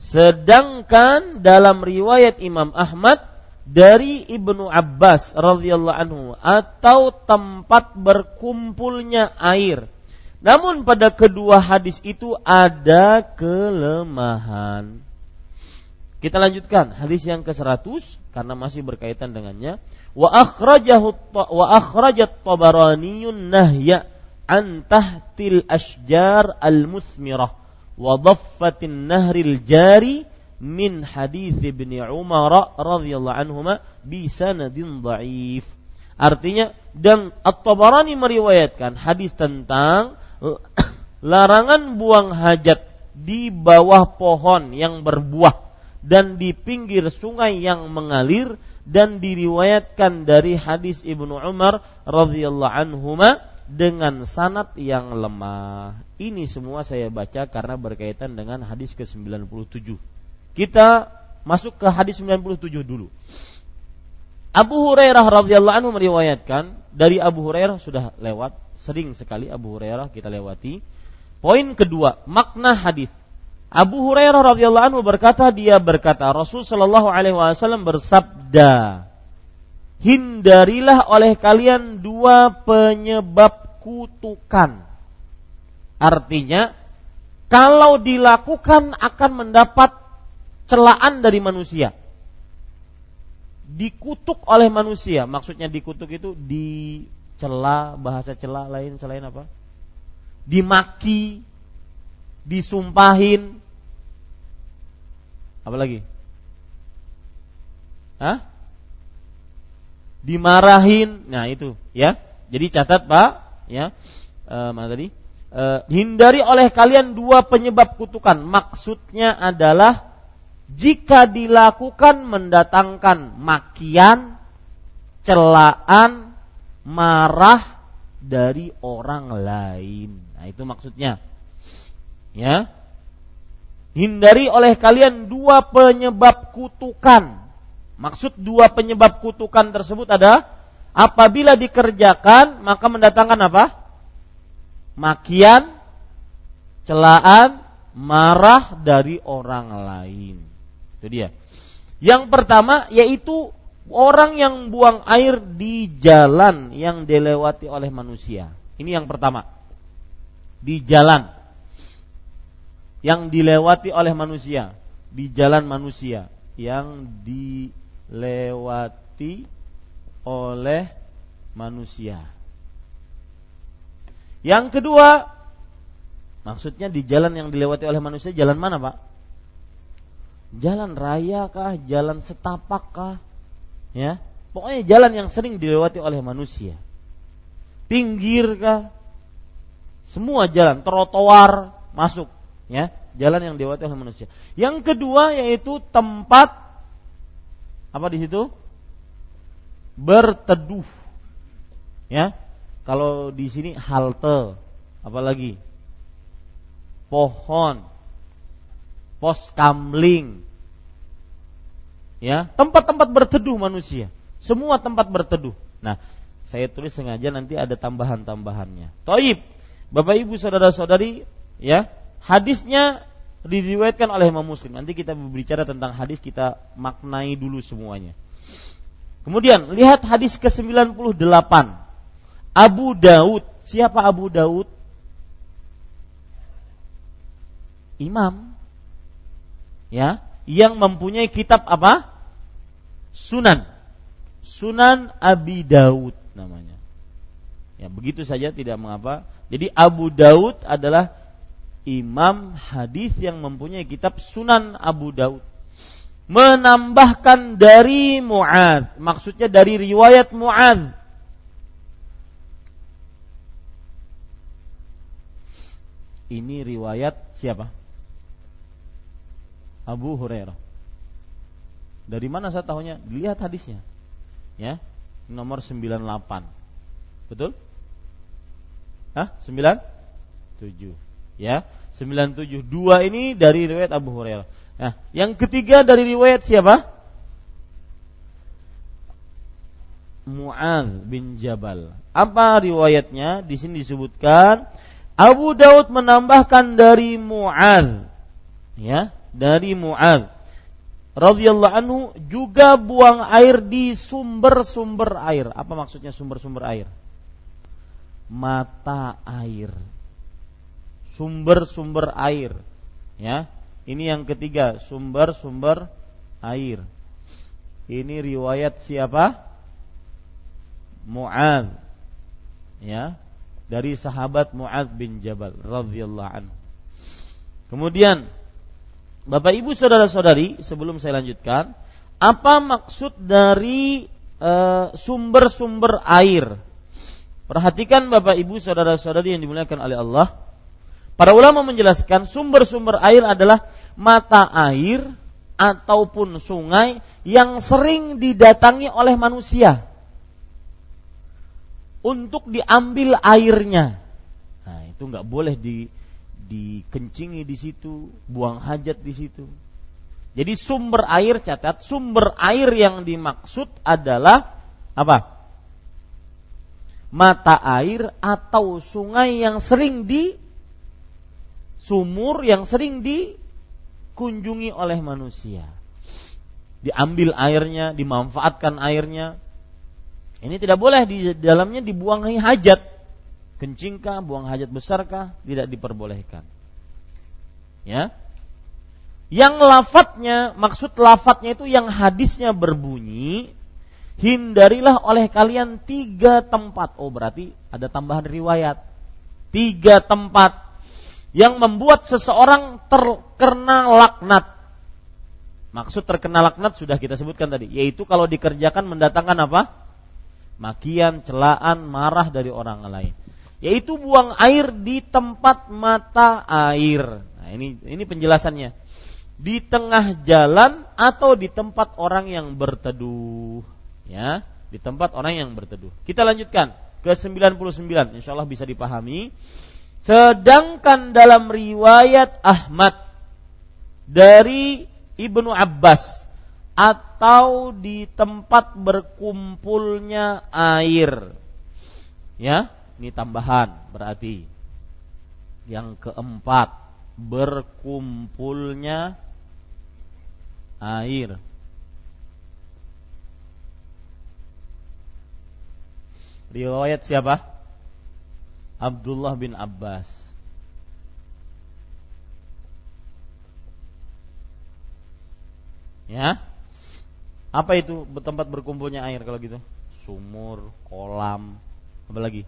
Sedangkan dalam riwayat Imam Ahmad dari Ibnu Abbas radhiyallahu anhu atau tempat berkumpulnya air. Namun pada kedua hadis itu ada kelemahan. Kita lanjutkan hadis yang ke-100 karena masih berkaitan dengannya. Wa akhrajahu wa akhrajat Tabaraniyun nahya an tahtil ashjar al-musmirah wa dhaffatin nahril jari min hadis Ibnu Umar radhiyallahu anhuma bi sanadin dhaif. Artinya dan At-Tabarani meriwayatkan hadis tentang larangan buang hajat di bawah pohon yang berbuah dan di pinggir sungai yang mengalir dan diriwayatkan dari hadis Ibnu Umar radhiyallahu anhuma dengan sanat yang lemah. Ini semua saya baca karena berkaitan dengan hadis ke-97. Kita masuk ke hadis 97 dulu. Abu Hurairah radhiyallahu anhu meriwayatkan dari Abu Hurairah sudah lewat sering sekali Abu Hurairah kita lewati. Poin kedua, makna hadis. Abu Hurairah radhiyallahu anhu berkata dia berkata Rasul sallallahu alaihi wasallam bersabda Hindarilah oleh kalian dua penyebab kutukan. Artinya kalau dilakukan akan mendapat celaan dari manusia dikutuk oleh manusia. Maksudnya dikutuk itu dicela, bahasa cela lain selain apa? Dimaki, disumpahin. Apa lagi? Hah? Dimarahin. Nah, itu, ya. Jadi catat, Pak, ya. E, mana tadi? E, hindari oleh kalian dua penyebab kutukan. Maksudnya adalah jika dilakukan mendatangkan makian, celaan, marah dari orang lain. Nah, itu maksudnya. Ya. Hindari oleh kalian dua penyebab kutukan. Maksud dua penyebab kutukan tersebut ada apabila dikerjakan maka mendatangkan apa? Makian, celaan, marah dari orang lain. Itu dia. Yang pertama yaitu orang yang buang air di jalan yang dilewati oleh manusia. Ini yang pertama. Di jalan yang dilewati oleh manusia, di jalan manusia yang dilewati oleh manusia. Yang kedua, maksudnya di jalan yang dilewati oleh manusia, jalan mana, Pak? Jalan raya kah, jalan setapak kah, ya, pokoknya jalan yang sering dilewati oleh manusia. Pinggir kah, semua jalan, trotoar masuk, ya, jalan yang dilewati oleh manusia. Yang kedua yaitu tempat apa di situ? Berteduh, ya. Kalau di sini halte, apalagi pohon, pos kamling, ya tempat-tempat berteduh manusia, semua tempat berteduh. Nah, saya tulis sengaja nanti ada tambahan-tambahannya. Toib, bapak ibu saudara saudari, ya hadisnya diriwayatkan oleh Imam Muslim. Nanti kita berbicara tentang hadis kita maknai dulu semuanya. Kemudian lihat hadis ke-98. Abu Daud. Siapa Abu Daud? Imam ya yang mempunyai kitab apa? Sunan. Sunan Abi Daud namanya. Ya, begitu saja tidak mengapa. Jadi Abu Daud adalah imam hadis yang mempunyai kitab Sunan Abu Daud. Menambahkan dari Muad, maksudnya dari riwayat Muad. Ini riwayat siapa? Abu Hurairah. Dari mana saya tahunya? Lihat hadisnya. Ya, nomor 98. Betul? Hah? 97. Ya, 97. Dua ini dari riwayat Abu Hurairah. Nah, yang ketiga dari riwayat siapa? Mu'adz bin Jabal. Apa riwayatnya? Di sini disebutkan Abu Daud menambahkan dari Mu'adz. Ya, dari Mu'ad radhiyallahu anhu juga buang air di sumber-sumber air. Apa maksudnya sumber-sumber air? Mata air. Sumber-sumber air. Ya. Ini yang ketiga, sumber-sumber air. Ini riwayat siapa? Mu'ad. Ya. Dari sahabat Mu'ad bin Jabal radhiyallahu anhu. Kemudian Bapak Ibu saudara-saudari, sebelum saya lanjutkan, apa maksud dari eh, sumber-sumber air? Perhatikan Bapak Ibu saudara-saudari yang dimuliakan oleh Allah. Para ulama menjelaskan sumber-sumber air adalah mata air ataupun sungai yang sering didatangi oleh manusia untuk diambil airnya. Nah, itu nggak boleh di dikencingi di situ, buang hajat di situ. Jadi sumber air catat, sumber air yang dimaksud adalah apa? Mata air atau sungai yang sering di sumur yang sering dikunjungi oleh manusia. Diambil airnya, dimanfaatkan airnya. Ini tidak boleh di dalamnya dibuang hajat kencingkah, buang hajat besarkah, tidak diperbolehkan. Ya. Yang lafadznya, maksud lafadznya itu yang hadisnya berbunyi, hindarilah oleh kalian tiga tempat. Oh berarti ada tambahan riwayat. Tiga tempat yang membuat seseorang terkena laknat. Maksud terkena laknat sudah kita sebutkan tadi, yaitu kalau dikerjakan mendatangkan apa? Makian, celaan, marah dari orang lain yaitu buang air di tempat mata air. Nah, ini ini penjelasannya. Di tengah jalan atau di tempat orang yang berteduh, ya, di tempat orang yang berteduh. Kita lanjutkan ke 99, insya Allah bisa dipahami. Sedangkan dalam riwayat Ahmad dari Ibnu Abbas atau di tempat berkumpulnya air, ya, ini tambahan berarti. Yang keempat, berkumpulnya air. Riwayat siapa? Abdullah bin Abbas. Ya. Apa itu tempat berkumpulnya air kalau gitu? Sumur, kolam, apa lagi?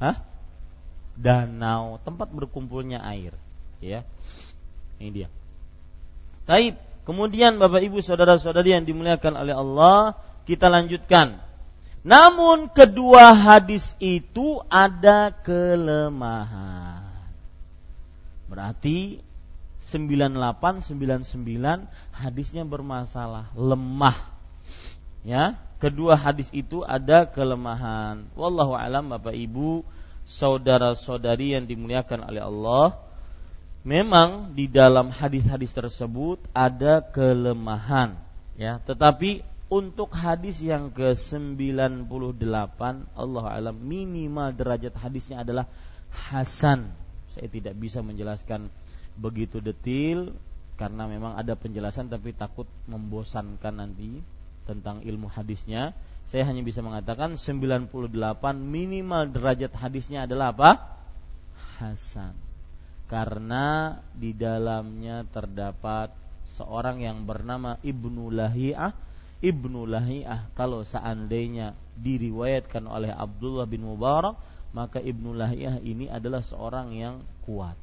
Hah? Danau, tempat berkumpulnya air. Ya. Ini dia. Baik, kemudian Bapak Ibu saudara-saudari yang dimuliakan oleh Allah, kita lanjutkan. Namun kedua hadis itu ada kelemahan. Berarti 98 99 hadisnya bermasalah, lemah. Ya, kedua hadis itu ada kelemahan. Wallahu alam Bapak Ibu, saudara-saudari yang dimuliakan oleh Allah, memang di dalam hadis-hadis tersebut ada kelemahan, ya. Tetapi untuk hadis yang ke-98 Allah alam minimal derajat hadisnya adalah hasan. Saya tidak bisa menjelaskan begitu detail karena memang ada penjelasan tapi takut membosankan nanti tentang ilmu hadisnya, saya hanya bisa mengatakan 98 minimal derajat hadisnya adalah apa? Hasan. Karena di dalamnya terdapat seorang yang bernama Ibnu Lahiyah. Ibnu Lahiyah kalau seandainya diriwayatkan oleh Abdullah bin Mubarak, maka Ibnu Lahiyah ini adalah seorang yang kuat.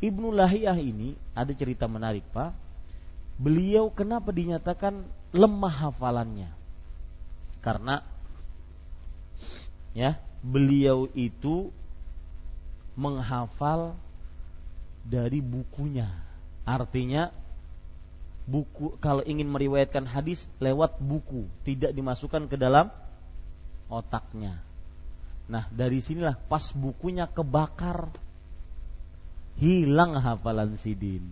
Ibnu Lahiyah ini ada cerita menarik, Pak. Beliau kenapa dinyatakan lemah hafalannya. Karena ya, beliau itu menghafal dari bukunya. Artinya buku kalau ingin meriwayatkan hadis lewat buku, tidak dimasukkan ke dalam otaknya. Nah, dari sinilah pas bukunya kebakar hilang hafalan sidin.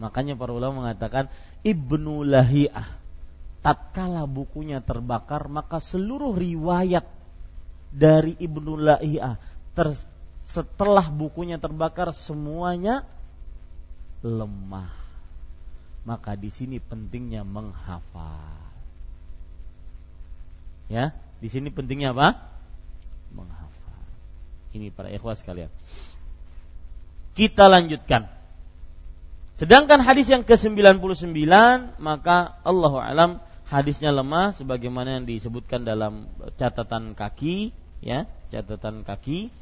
Makanya para ulama mengatakan Ibnu Lahiyah tatkala bukunya terbakar maka seluruh riwayat dari Ibnu Lahiyah setelah bukunya terbakar semuanya lemah. Maka di sini pentingnya menghafal. Ya, di sini pentingnya apa? Menghafal. Ini para ikhwas sekalian. Kita lanjutkan. Sedangkan hadis yang ke-99 maka Allah alam hadisnya lemah sebagaimana yang disebutkan dalam catatan kaki ya, catatan kaki.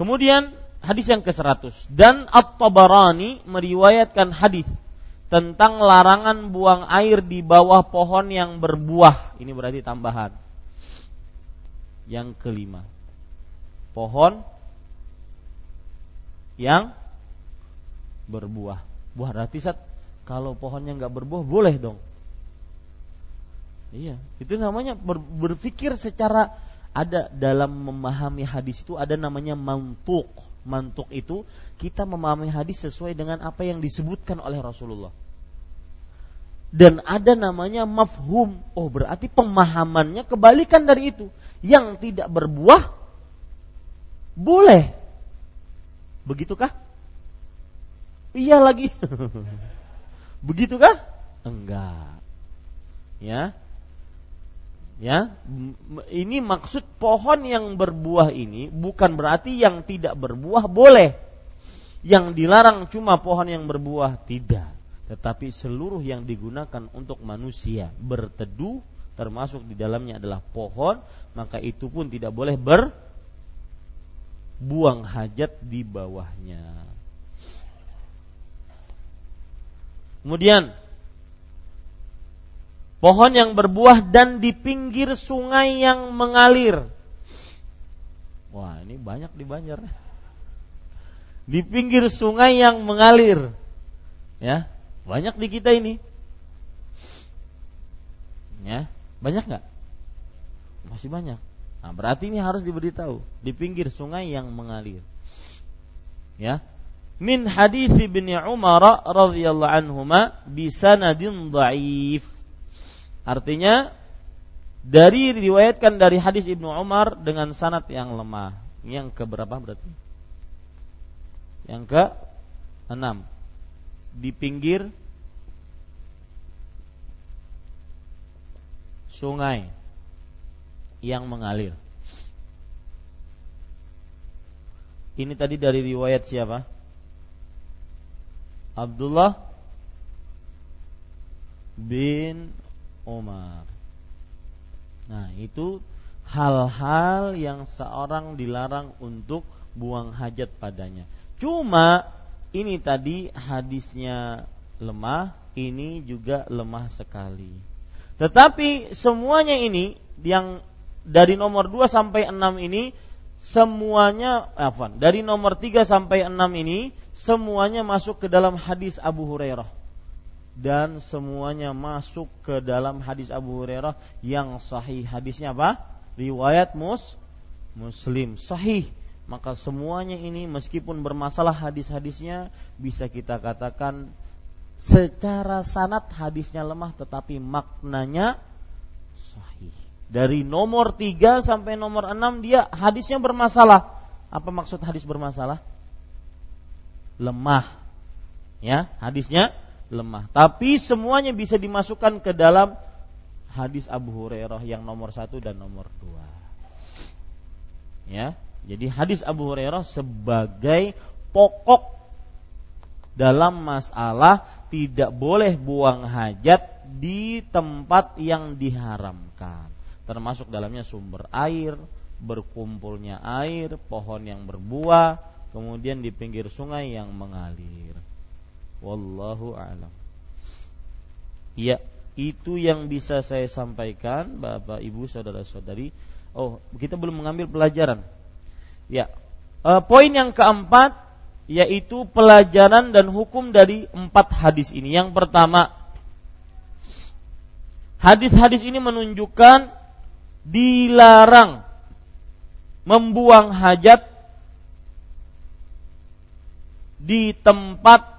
Kemudian hadis yang ke-100 dan At-Tabarani meriwayatkan hadis tentang larangan buang air di bawah pohon yang berbuah. Ini berarti tambahan. Yang kelima. Pohon yang berbuah. Buah berarti saat kalau pohonnya nggak berbuah boleh dong. Iya, itu namanya ber, berpikir secara ada dalam memahami hadis itu ada namanya mantuk. Mantuk itu kita memahami hadis sesuai dengan apa yang disebutkan oleh Rasulullah. Dan ada namanya mafhum. Oh, berarti pemahamannya kebalikan dari itu. Yang tidak berbuah boleh. Begitukah? Iya lagi. Begitukah? Enggak. Ya. Ya, ini maksud pohon yang berbuah ini bukan berarti yang tidak berbuah boleh. Yang dilarang cuma pohon yang berbuah tidak, tetapi seluruh yang digunakan untuk manusia berteduh termasuk di dalamnya adalah pohon, maka itu pun tidak boleh berbuang hajat di bawahnya. Kemudian pohon yang berbuah dan di pinggir sungai yang mengalir. Wah, ini banyak di Banjar. Di pinggir sungai yang mengalir. Ya, banyak di kita ini. Ya, banyak nggak? Masih banyak. Nah, berarti ini harus diberitahu di pinggir sungai yang mengalir. Ya. Min hadis bin Umar radhiyallahu anhuma bi sanadin dhaif. Artinya dari diriwayatkan dari hadis Ibnu Umar dengan sanad yang lemah. Yang ke berapa berarti? Yang ke enam. Di pinggir sungai yang mengalir. Ini tadi dari riwayat siapa? Abdullah bin Umar. Nah, itu hal-hal yang seorang dilarang untuk buang hajat padanya. Cuma ini tadi hadisnya lemah, ini juga lemah sekali. Tetapi semuanya ini yang dari nomor 2 sampai 6 ini semuanya apa? Dari nomor 3 sampai 6 ini semuanya masuk ke dalam hadis Abu Hurairah dan semuanya masuk ke dalam hadis Abu Hurairah yang sahih. Hadisnya apa? Riwayat mus Muslim sahih. Maka semuanya ini meskipun bermasalah hadis-hadisnya bisa kita katakan secara sanat hadisnya lemah tetapi maknanya sahih. Dari nomor 3 sampai nomor 6 dia hadisnya bermasalah. Apa maksud hadis bermasalah? Lemah. Ya, hadisnya lemah. Tapi semuanya bisa dimasukkan ke dalam hadis Abu Hurairah yang nomor satu dan nomor dua. Ya, jadi hadis Abu Hurairah sebagai pokok dalam masalah tidak boleh buang hajat di tempat yang diharamkan, termasuk dalamnya sumber air, berkumpulnya air, pohon yang berbuah, kemudian di pinggir sungai yang mengalir. Wallahu a'lam. Ya, itu yang bisa saya sampaikan Bapak Ibu saudara-saudari. Oh, kita belum mengambil pelajaran. Ya. E, poin yang keempat yaitu pelajaran dan hukum dari empat hadis ini. Yang pertama, hadis-hadis ini menunjukkan dilarang membuang hajat di tempat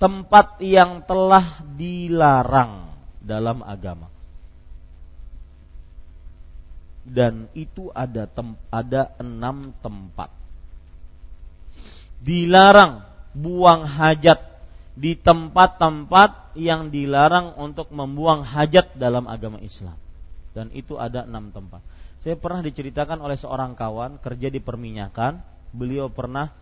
tempat yang telah dilarang dalam agama. Dan itu ada tem ada enam tempat. Dilarang buang hajat di tempat-tempat yang dilarang untuk membuang hajat dalam agama Islam. Dan itu ada enam tempat. Saya pernah diceritakan oleh seorang kawan kerja di perminyakan. Beliau pernah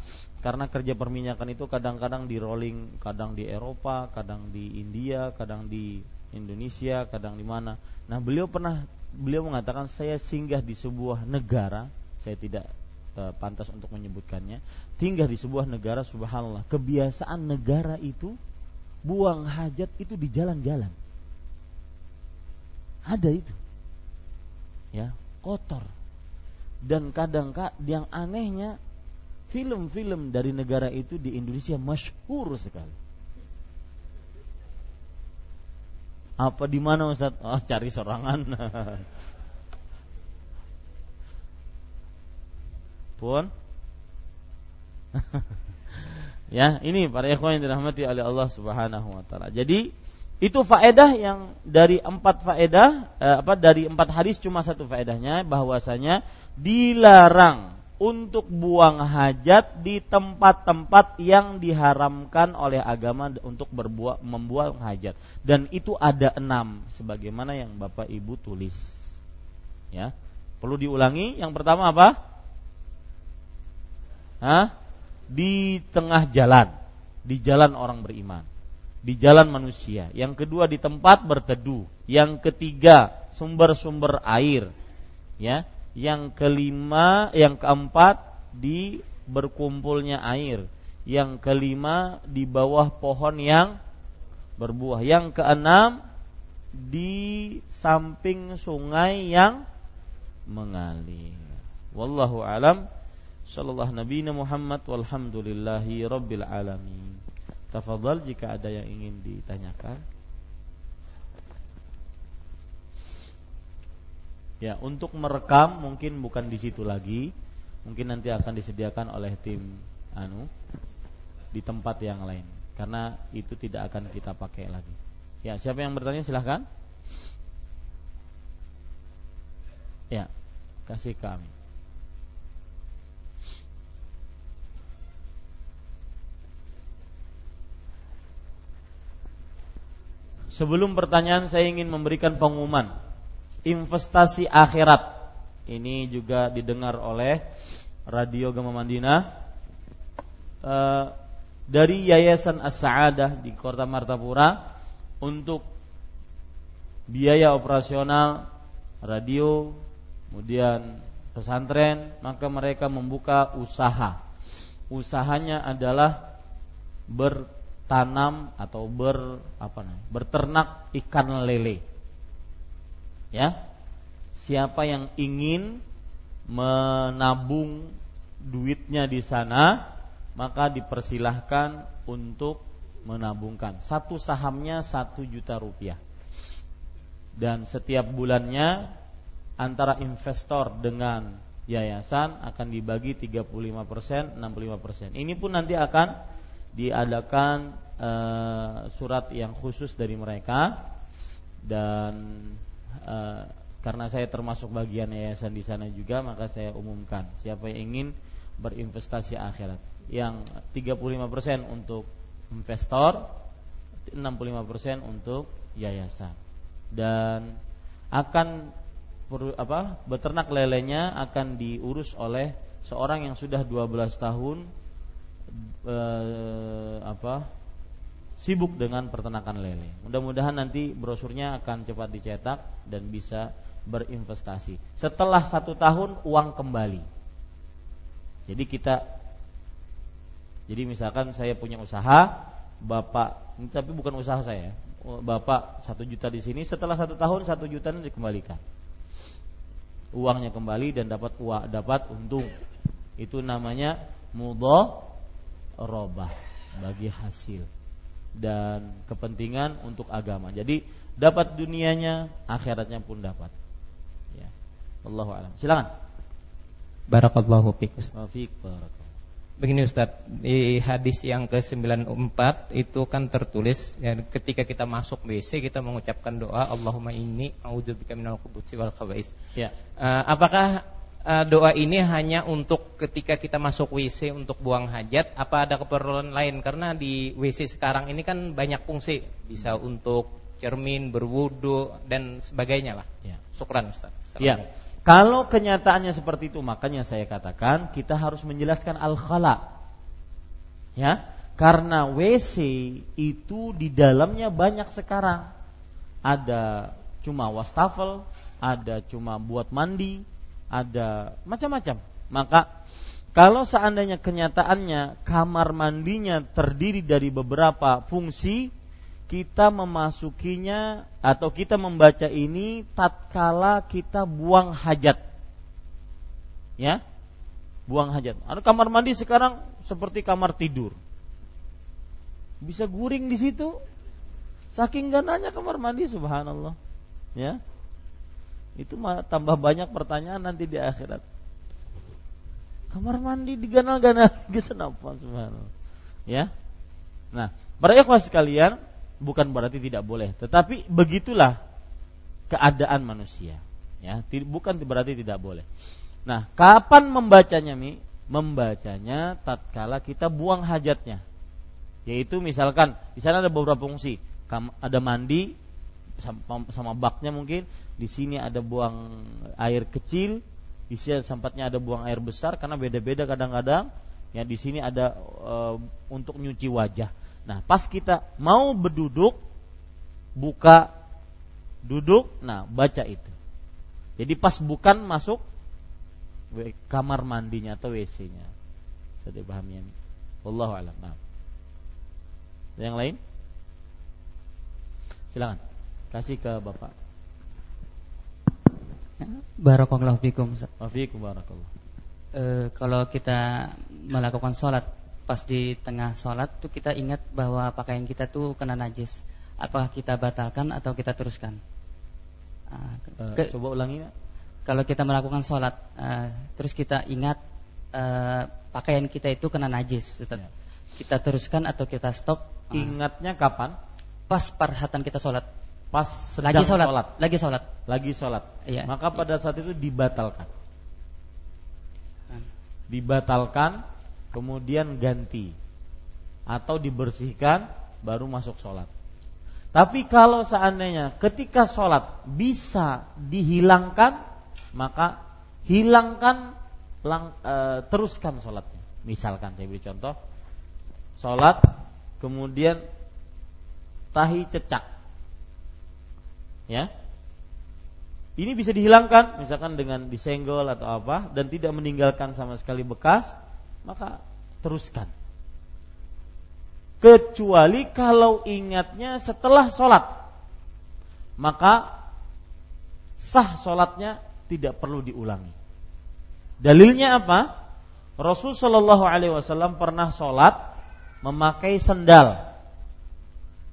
karena kerja perminyakan itu kadang-kadang di rolling, kadang di Eropa, kadang di India, kadang di Indonesia, kadang di mana. Nah, beliau pernah beliau mengatakan saya singgah di sebuah negara, saya tidak uh, pantas untuk menyebutkannya. Tinggal di sebuah negara, subhanallah, kebiasaan negara itu buang hajat itu di jalan-jalan. Ada itu. Ya, kotor. Dan kadang kak yang anehnya film-film dari negara itu di Indonesia masyhur sekali. Apa di mana Ustaz? Oh, cari sorangan. Pun Ya, ini para ikhwan yang dirahmati oleh Allah Subhanahu wa taala. Jadi itu faedah yang dari empat faedah eh, apa dari empat hadis cuma satu faedahnya bahwasanya dilarang untuk buang hajat di tempat-tempat yang diharamkan oleh agama untuk berbuat membuang hajat dan itu ada enam sebagaimana yang bapak ibu tulis ya perlu diulangi yang pertama apa Hah? di tengah jalan, di jalan orang beriman, di jalan manusia. Yang kedua di tempat berteduh. Yang ketiga sumber-sumber air. Ya. Yang kelima, yang keempat di berkumpulnya air. Yang kelima di bawah pohon yang berbuah. Yang keenam di samping sungai yang mengalir. Wallahu alam Sallallahu Nabi Muhammad walhamdulillahi rabbil alamin. Tafadhal jika ada yang ingin ditanyakan. Ya, untuk merekam mungkin bukan di situ lagi. Mungkin nanti akan disediakan oleh tim anu di tempat yang lain karena itu tidak akan kita pakai lagi. Ya, siapa yang bertanya silahkan. Ya, kasih kami. Sebelum pertanyaan saya ingin memberikan pengumuman investasi akhirat. Ini juga didengar oleh Radio Gama Mandina e, dari Yayasan As-Sa'adah di Kota Martapura untuk biaya operasional radio, kemudian pesantren, maka mereka membuka usaha. Usahanya adalah ber tanam atau ber apa namanya berternak ikan lele ya. Siapa yang ingin menabung duitnya di sana maka dipersilahkan untuk menabungkan. Satu sahamnya satu juta rupiah. Dan setiap bulannya antara investor dengan yayasan akan dibagi 35%, 65%. Ini pun nanti akan diadakan uh, surat yang khusus dari mereka. Dan uh, karena saya termasuk bagian yayasan di sana juga maka saya umumkan siapa yang ingin berinvestasi akhirat. Yang 35% untuk investor 65% untuk yayasan. Dan akan apa beternak lelenya akan diurus oleh seorang yang sudah 12 tahun eh, apa sibuk dengan peternakan lele. Mudah-mudahan nanti brosurnya akan cepat dicetak dan bisa berinvestasi. Setelah satu tahun uang kembali. Jadi kita, jadi misalkan saya punya usaha, bapak, tapi bukan usaha saya, bapak satu juta di sini, setelah satu tahun satu juta dikembalikan. Uangnya kembali dan dapat uang, dapat untung. Itu namanya mudho robah bagi hasil dan kepentingan untuk agama. Jadi dapat dunianya, akhiratnya pun dapat. Ya. Allahu a'lam. Silakan. Barakallahu fiik. Fiik Begini Ustaz, di hadis yang ke-94 itu kan tertulis ya, ketika kita masuk WC kita mengucapkan doa Allahumma inni a'udzubika minal khubuthi wal khaba'is. Ya. Uh, apakah doa ini hanya untuk ketika kita masuk WC untuk buang hajat apa ada keperluan lain? Karena di WC sekarang ini kan banyak fungsi. Bisa untuk cermin berwudu dan sebagainya lah. Ya. Syukran Ustaz. Ya. Kalau kenyataannya seperti itu makanya saya katakan kita harus menjelaskan al khala ya. Karena WC itu di dalamnya banyak sekarang. Ada cuma wastafel ada cuma buat mandi ada macam-macam Maka kalau seandainya kenyataannya kamar mandinya terdiri dari beberapa fungsi, kita memasukinya atau kita membaca ini tatkala kita buang hajat. Ya. Buang hajat. Ada kamar mandi sekarang seperti kamar tidur. Bisa guring di situ. Saking gananya kamar mandi subhanallah. Ya. Itu tambah banyak pertanyaan nanti di akhirat. Kamar mandi diganal-ganal subhanallah. Ya. Nah, para ikhwah sekalian, bukan berarti tidak boleh, tetapi begitulah keadaan manusia. Ya, bukan berarti tidak boleh. Nah, kapan membacanya mi? Membacanya tatkala kita buang hajatnya. Yaitu misalkan di sana ada beberapa fungsi, ada mandi sama baknya mungkin, di sini ada buang air kecil, di sini sempatnya ada buang air besar karena beda-beda kadang-kadang. Ya di sini ada e, untuk nyuci wajah. Nah, pas kita mau berduduk buka duduk, nah baca itu. Jadi pas bukan masuk kamar mandinya atau WC-nya. Saya dipahami ya. Wallahu a'lam. Nah. Yang lain? Silakan. Kasih ke Bapak. Barakallahu fikum. Wafikum barakallah. E, kalau kita melakukan sholat pas di tengah sholat tuh kita ingat bahwa pakaian kita tuh kena najis. Apakah kita batalkan atau kita teruskan? Uh, ke, coba ulangi ya. Kalau kita melakukan sholat, uh, terus kita ingat uh, pakaian kita itu kena najis, Ustaz. Ya. Kita teruskan atau kita stop? Ingatnya kapan? Pas perhatian kita sholat pas sedang lagi sholat, sholat. lagi sholat. Lagi sholat. Iya. maka pada saat itu dibatalkan. Dibatalkan kemudian ganti. Atau dibersihkan baru masuk sholat. Tapi kalau seandainya ketika sholat bisa dihilangkan maka hilangkan lang, e, teruskan sholatnya. Misalkan saya beri contoh. Sholat kemudian tahi cecak ya. Ini bisa dihilangkan misalkan dengan disenggol atau apa dan tidak meninggalkan sama sekali bekas maka teruskan. Kecuali kalau ingatnya setelah sholat maka sah sholatnya tidak perlu diulangi. Dalilnya apa? Rasul Shallallahu Alaihi Wasallam pernah sholat memakai sendal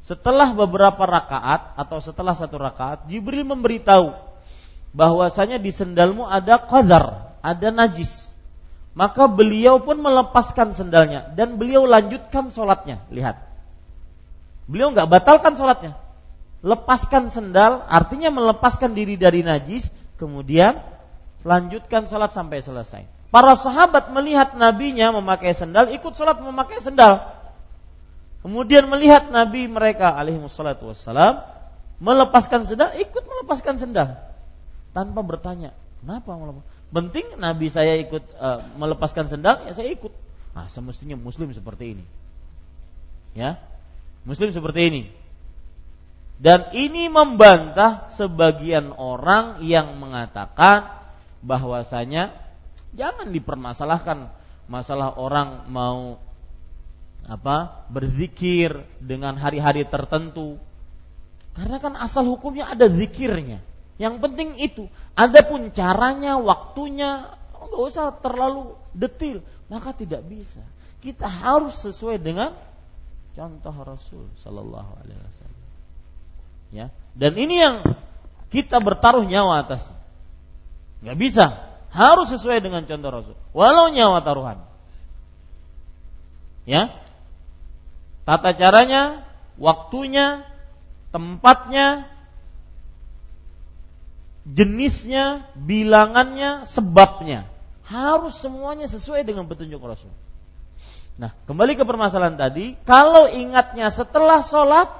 setelah beberapa rakaat atau setelah satu rakaat, Jibril memberitahu bahwasanya di sendalmu ada qadar, ada najis. Maka beliau pun melepaskan sendalnya dan beliau lanjutkan sholatnya. Lihat, beliau nggak batalkan sholatnya, lepaskan sendal, artinya melepaskan diri dari najis, kemudian lanjutkan sholat sampai selesai. Para sahabat melihat nabinya memakai sendal, ikut sholat memakai sendal. Kemudian melihat Nabi mereka alaihi wassalatu wassalam melepaskan sendal, ikut melepaskan sendal tanpa bertanya, kenapa melepas? Penting Nabi saya ikut uh, melepaskan sendal, ya saya ikut. Nah, semestinya muslim seperti ini. Ya. Muslim seperti ini. Dan ini membantah sebagian orang yang mengatakan bahwasanya jangan dipermasalahkan masalah orang mau apa berzikir dengan hari-hari tertentu. Karena kan asal hukumnya ada zikirnya. Yang penting itu adapun caranya waktunya nggak usah terlalu detil maka tidak bisa. Kita harus sesuai dengan contoh Rasul Shallallahu Alaihi Wasallam. Ya dan ini yang kita bertaruh nyawa atasnya. Nggak bisa harus sesuai dengan contoh Rasul. Walau nyawa taruhan. Ya Tata caranya, waktunya, tempatnya, jenisnya, bilangannya, sebabnya. Harus semuanya sesuai dengan petunjuk Rasul. Nah, kembali ke permasalahan tadi, kalau ingatnya setelah sholat,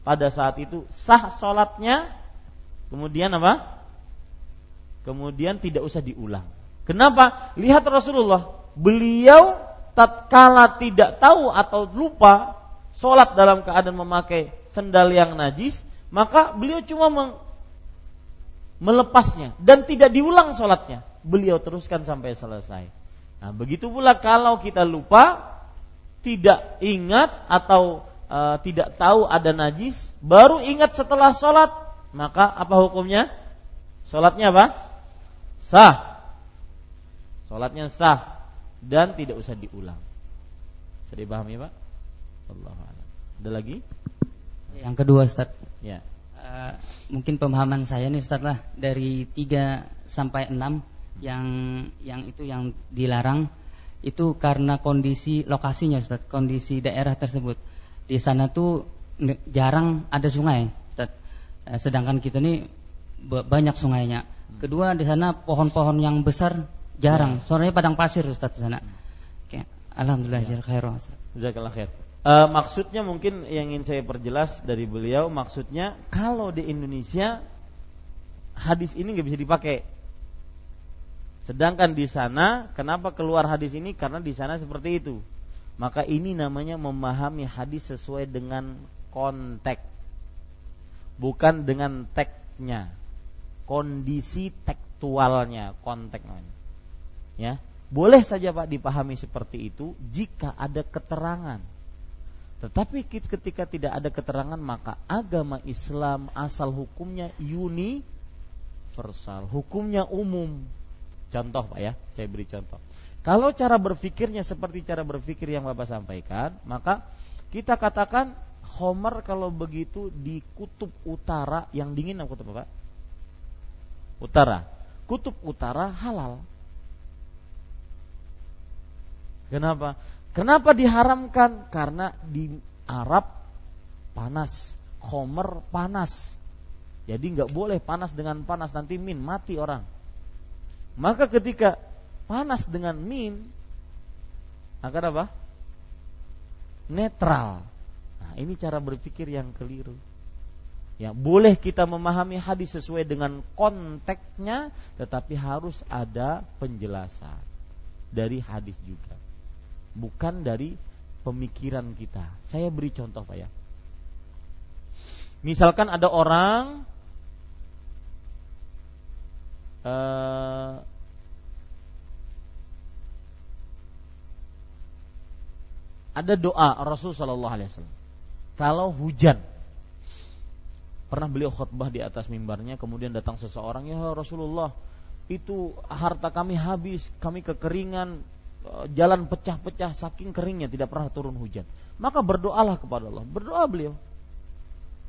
pada saat itu sah sholatnya, kemudian apa? Kemudian tidak usah diulang. Kenapa? Lihat Rasulullah, beliau tatkala tidak tahu atau lupa sholat dalam keadaan memakai sendal yang najis, maka beliau cuma melepasnya dan tidak diulang sholatnya. beliau teruskan sampai selesai. Nah, begitu pula kalau kita lupa, tidak ingat atau e, tidak tahu ada najis, baru ingat setelah sholat, maka apa hukumnya? Sholatnya apa? Sah. Sholatnya sah dan tidak usah diulang. Bisa dipahami Pak? Allah Ada lagi? Yang kedua Ustaz. Ya. Uh, mungkin pemahaman saya nih Ustaz lah dari 3 sampai 6 yang yang itu yang dilarang itu karena kondisi lokasinya Ustaz, kondisi daerah tersebut. Di sana tuh jarang ada sungai, Ustaz. Uh, sedangkan kita nih banyak sungainya. Kedua di sana pohon-pohon yang besar jarang. Sorenya padang pasir Ustaz di sana. Oke, alhamdulillah ya. khairan. Jazakallah khair. Uh, maksudnya mungkin yang ingin saya perjelas dari beliau maksudnya kalau di Indonesia hadis ini nggak bisa dipakai. Sedangkan di sana kenapa keluar hadis ini karena di sana seperti itu. Maka ini namanya memahami hadis sesuai dengan konteks. Bukan dengan teksnya. Kondisi tekstualnya, konteks namanya. Ya. Boleh saja Pak dipahami seperti itu jika ada keterangan tetapi ketika tidak ada keterangan maka agama Islam asal hukumnya universal, hukumnya umum. Contoh Pak ya, saya beri contoh. Kalau cara berpikirnya seperti cara berpikir yang Bapak sampaikan, maka kita katakan Homer kalau begitu di kutub utara yang dingin apa kutub apa? Utara. Kutub utara halal. Kenapa? Kenapa diharamkan? Karena di Arab panas, Homer panas. Jadi nggak boleh panas dengan panas nanti min mati orang. Maka ketika panas dengan min akan apa? Netral. Nah, ini cara berpikir yang keliru. Ya, boleh kita memahami hadis sesuai dengan konteksnya, tetapi harus ada penjelasan dari hadis juga bukan dari pemikiran kita. Saya beri contoh Pak ya. Misalkan ada orang uh, ada doa Rasul Shallallahu Alaihi Wasallam. Kalau hujan, pernah beliau khutbah di atas mimbarnya, kemudian datang seseorang ya Rasulullah, itu harta kami habis, kami kekeringan, jalan pecah-pecah saking keringnya tidak pernah turun hujan. Maka berdoalah kepada Allah. Berdoa beliau.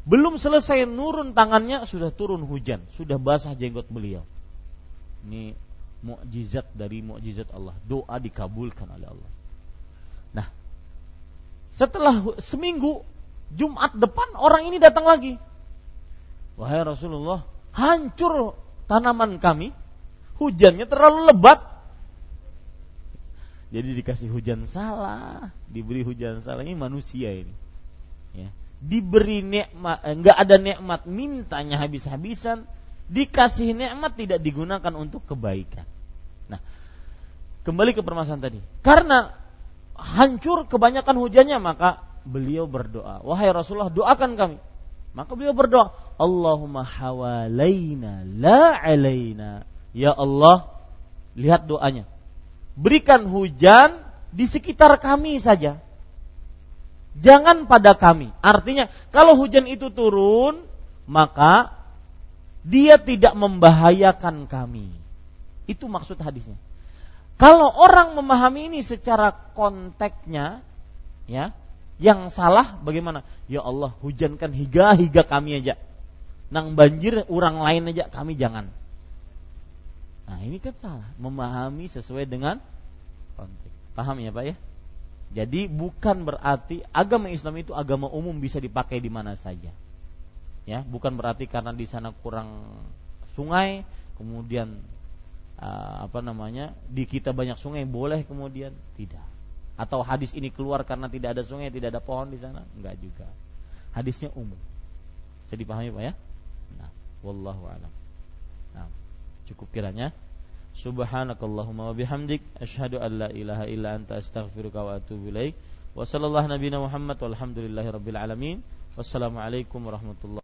Belum selesai nurun tangannya sudah turun hujan, sudah basah jenggot beliau. Ini mukjizat dari mukjizat Allah. Doa dikabulkan oleh Allah. Nah, setelah seminggu Jumat depan orang ini datang lagi. Wahai Rasulullah, hancur tanaman kami. Hujannya terlalu lebat, jadi dikasih hujan salah, diberi hujan salah ini manusia ini. Ya. Diberi nikmat, enggak ada nikmat, mintanya habis-habisan, dikasih nikmat tidak digunakan untuk kebaikan. Nah, kembali ke permasalahan tadi. Karena hancur kebanyakan hujannya, maka beliau berdoa, "Wahai Rasulullah, doakan kami." Maka beliau berdoa, "Allahumma hawalaina la alaina." Ya Allah, lihat doanya berikan hujan di sekitar kami saja. Jangan pada kami. Artinya, kalau hujan itu turun, maka dia tidak membahayakan kami. Itu maksud hadisnya. Kalau orang memahami ini secara konteksnya, ya, yang salah bagaimana? Ya Allah, hujankan higa-higa kami aja. Nang banjir orang lain aja kami jangan. Nah ini kan salah Memahami sesuai dengan konteks Paham ya Pak ya? Jadi bukan berarti agama Islam itu agama umum bisa dipakai di mana saja. Ya, bukan berarti karena di sana kurang sungai, kemudian uh, apa namanya di kita banyak sungai boleh kemudian tidak. Atau hadis ini keluar karena tidak ada sungai, tidak ada pohon di sana, enggak juga. Hadisnya umum. Bisa dipahami Pak ya? Nah, wallahu a'lam. Cukup kiranya. Subhanakallahumma wa bihamdik asyhadu an la ilaha illa anta astaghfiruka wa atubu ilaik. Wa sallallahu nabiyana Muhammad walhamdulillahi rabbil alamin. Wassalamu alaikum warahmatullahi